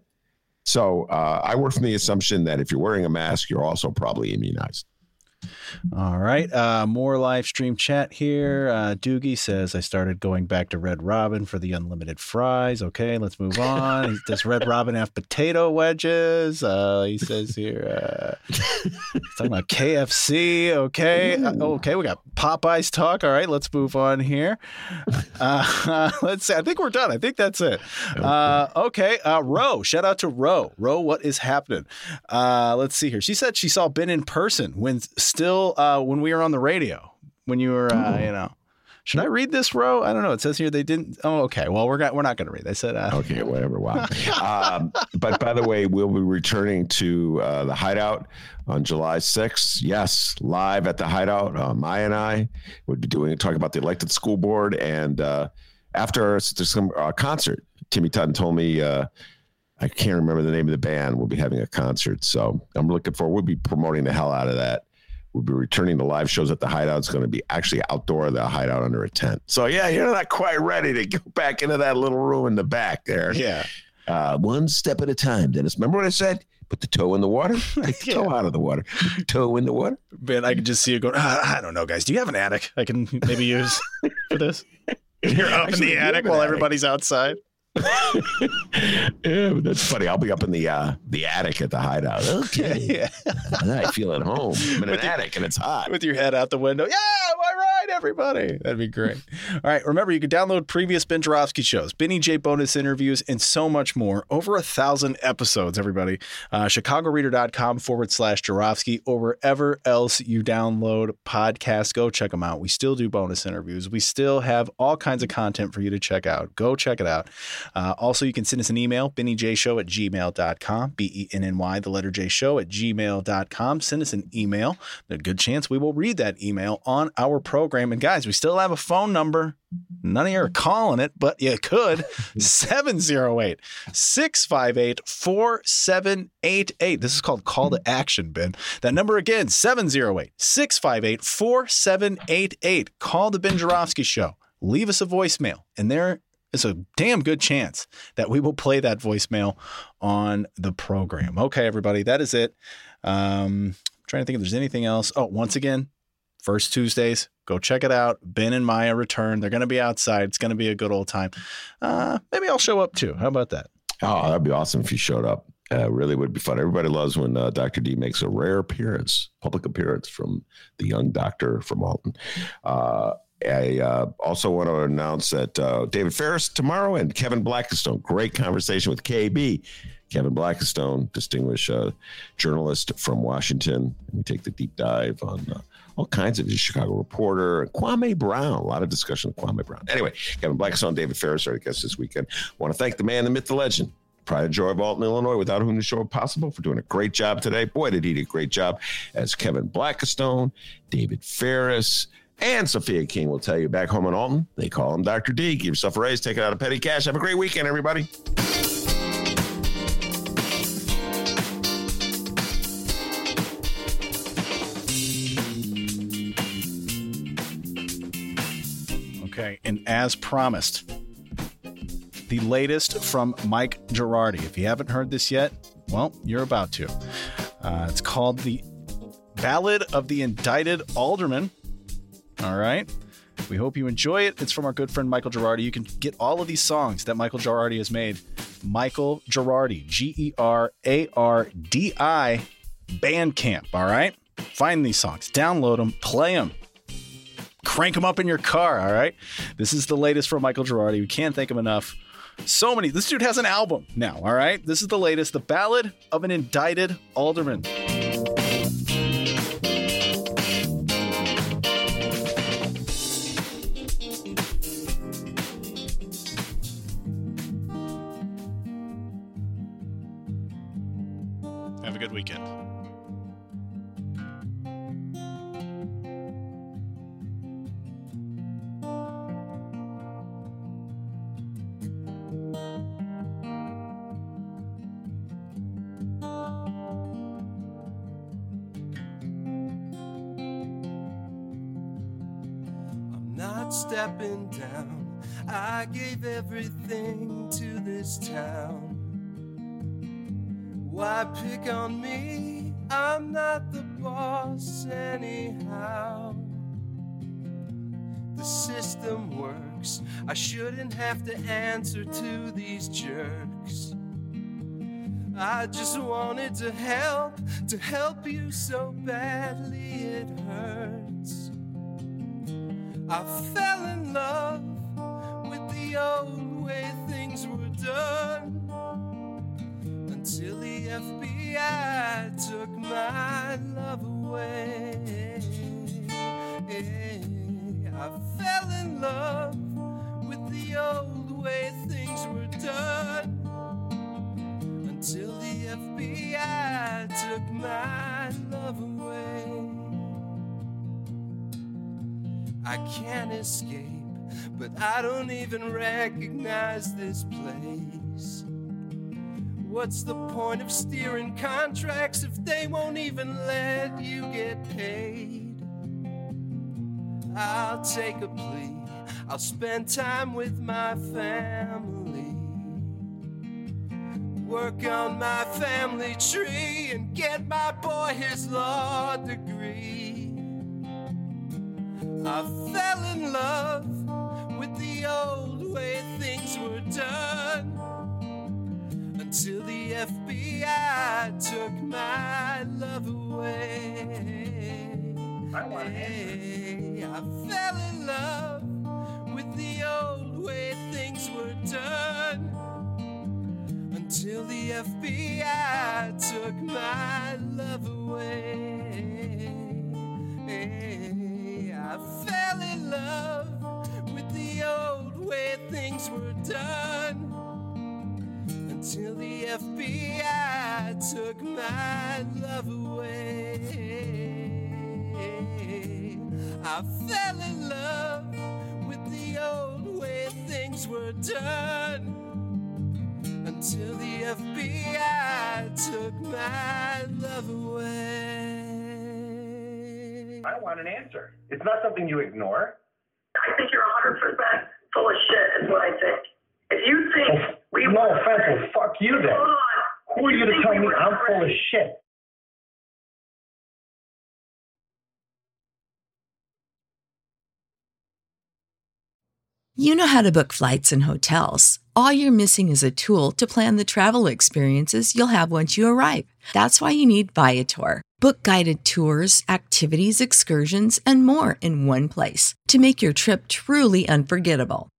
So uh, I work from the assumption that if you're wearing a mask, you're also probably immunized. All right. Uh, more live stream chat here. Uh, Doogie says, I started going back to Red Robin for the unlimited fries. Okay, let's move on. Does Red Robin have potato wedges? Uh, he says here, uh, talking about KFC. Okay. Uh, okay, we got Popeyes talk. All right, let's move on here. Uh, let's see. I think we're done. I think that's it. Uh, okay. Uh, Ro, shout out to Ro. Ro, what is happening? Uh, let's see here. She said she saw Ben in person when still uh, when we were on the radio. When you were, uh, you know. Should I read this, row? I don't know. It says here they didn't. Oh, okay. Well, we're got, we're not going to read. They said. Uh, Okay, whatever. Wow. um, but by the way, we'll be returning to uh, the Hideout on July 6th. Yes, live at the Hideout. Uh, Maya and I would be doing talking about the elected school board, and uh, after there's some uh, concert. Timmy Tuten told me. Uh, I can't remember the name of the band. We'll be having a concert, so I'm looking forward. We'll be promoting the hell out of that. We'll be returning to live shows at the Hideout. It's going to be actually outdoor the Hideout under a tent. So yeah, you're not quite ready to go back into that little room in the back there. Yeah. Uh, one step at a time, Dennis. Remember what I said? Put the toe in the water. Take the toe out of the water. Toe in the water. Ben, I can just see you going. "Ah, I don't know, guys. Do you have an attic I can maybe use for this? You're up Actually, in the attic while attic. everybody's outside. Yeah, but that's funny. I'll be up in the uh, the attic at the Hideout. Okay, yeah. I feel at home. I'm in an attic and it's hot. with your head out the window. Yeah, all right, everybody. That'd be great. All right, remember you can download previous Ben Joravsky shows, Benny J bonus interviews, and so much more. Over a thousand episodes, everybody. Uh, ChicagoReader.com forward slash Joravsky or wherever else you download podcasts. Go check them out. We still do bonus interviews. We still have all kinds of content for you to check out. Go check it out. Uh, also, you can send us an email, BennyJShow at gmail.com, B E N N Y, the letter J show at gmail.com. Send us an email. There's a good chance we will read that email on our program. And guys, we still have a phone number. None of you are calling it, but you could. 708 658 4788. This is called Call to Action, Ben. That number again, 708 658 4788. Call the Ben Joravsky Show. Leave us a voicemail, and there is a damn good chance that we will play that voicemail on the program. Okay, everybody, that is it. Um, I'm trying to think if there's anything else. Oh, once again, first Tuesdays, go check it out. Ben and Maya return. They're going to be outside. It's going to be a good old time. Uh, maybe I'll show up too. How about that? Oh, that'd be awesome if you showed up. Uh, really would be fun. Everybody loves when uh, Dr. D makes a rare appearance, public appearance from the young doctor from Alton. Uh, I uh, also want to announce that uh, David Ferris tomorrow and Kevin Blackistone. Great conversation with KB. Kevin Blackistone, distinguished uh, journalist from Washington. We take the deep dive on uh, all kinds of Chicago Reporter, Kwame Brown. A lot of discussion with Kwame Brown. Anyway, Kevin Blackistone, David Ferris are our guests this weekend. want to thank the man, the myth, the legend, pride and joy of Alton, Illinois, without whom the show possible, for doing a great job today. Boy, did he do a great job as Kevin Blackistone, David Ferris, and Sophia King will tell you back home in Alton, they call him Dr. D. Give yourself a raise, take it out of petty cash. Have a great weekend, everybody. Okay, and as promised, the latest from Mike Gerardi. If you haven't heard this yet, well, you're about to. Uh, it's called the Ballad of the Indicted Alderman. All right. We hope you enjoy it. It's from our good friend Michael Gerardi. You can get all of these songs that Michael Gerardi has made. Michael Gerardi, G E R A R D I, Bandcamp. All right. Find these songs, download them, play them, crank them up in your car. All right. This is the latest from Michael Gerardi. We can't thank him enough. So many. This dude has an album now. All right. This is the latest The Ballad of an Indicted Alderman. Weekend. I'm not stepping down. I gave everything to this town. Why pick on me? I'm not the boss. anyhow. The system works. I shouldn't have to answer to these jerks. I just wanted to help, to help you so badly it hurts. I fell in love with the old way things were done until the FBI took my love away. I fell in love with the old way things were done until the FBI took my love away. I can't escape, but I don't even recognize this place. What's the point of steering contracts if they won't even let you get paid? I'll take a plea. I'll spend time with my family. Work on my family tree and get my boy his law degree. I fell in love with the old way things were done until FBI took my love away. I fell in love with the old way things were done until the FBI took my love away. I fell in love with the old way things were done until the FBI took my love away. I fell in love with the old way things were done until the FBI took my love away. I want an answer. It's not something you ignore. I think you're 100% full of shit, is what I think. If you think oh, we no offense, well, fuck you then. Hold on. Who are you to tell we me I'm full of shit? You know how to book flights and hotels. All you're missing is a tool to plan the travel experiences you'll have once you arrive. That's why you need Viator. Book guided tours, activities, excursions, and more in one place to make your trip truly unforgettable.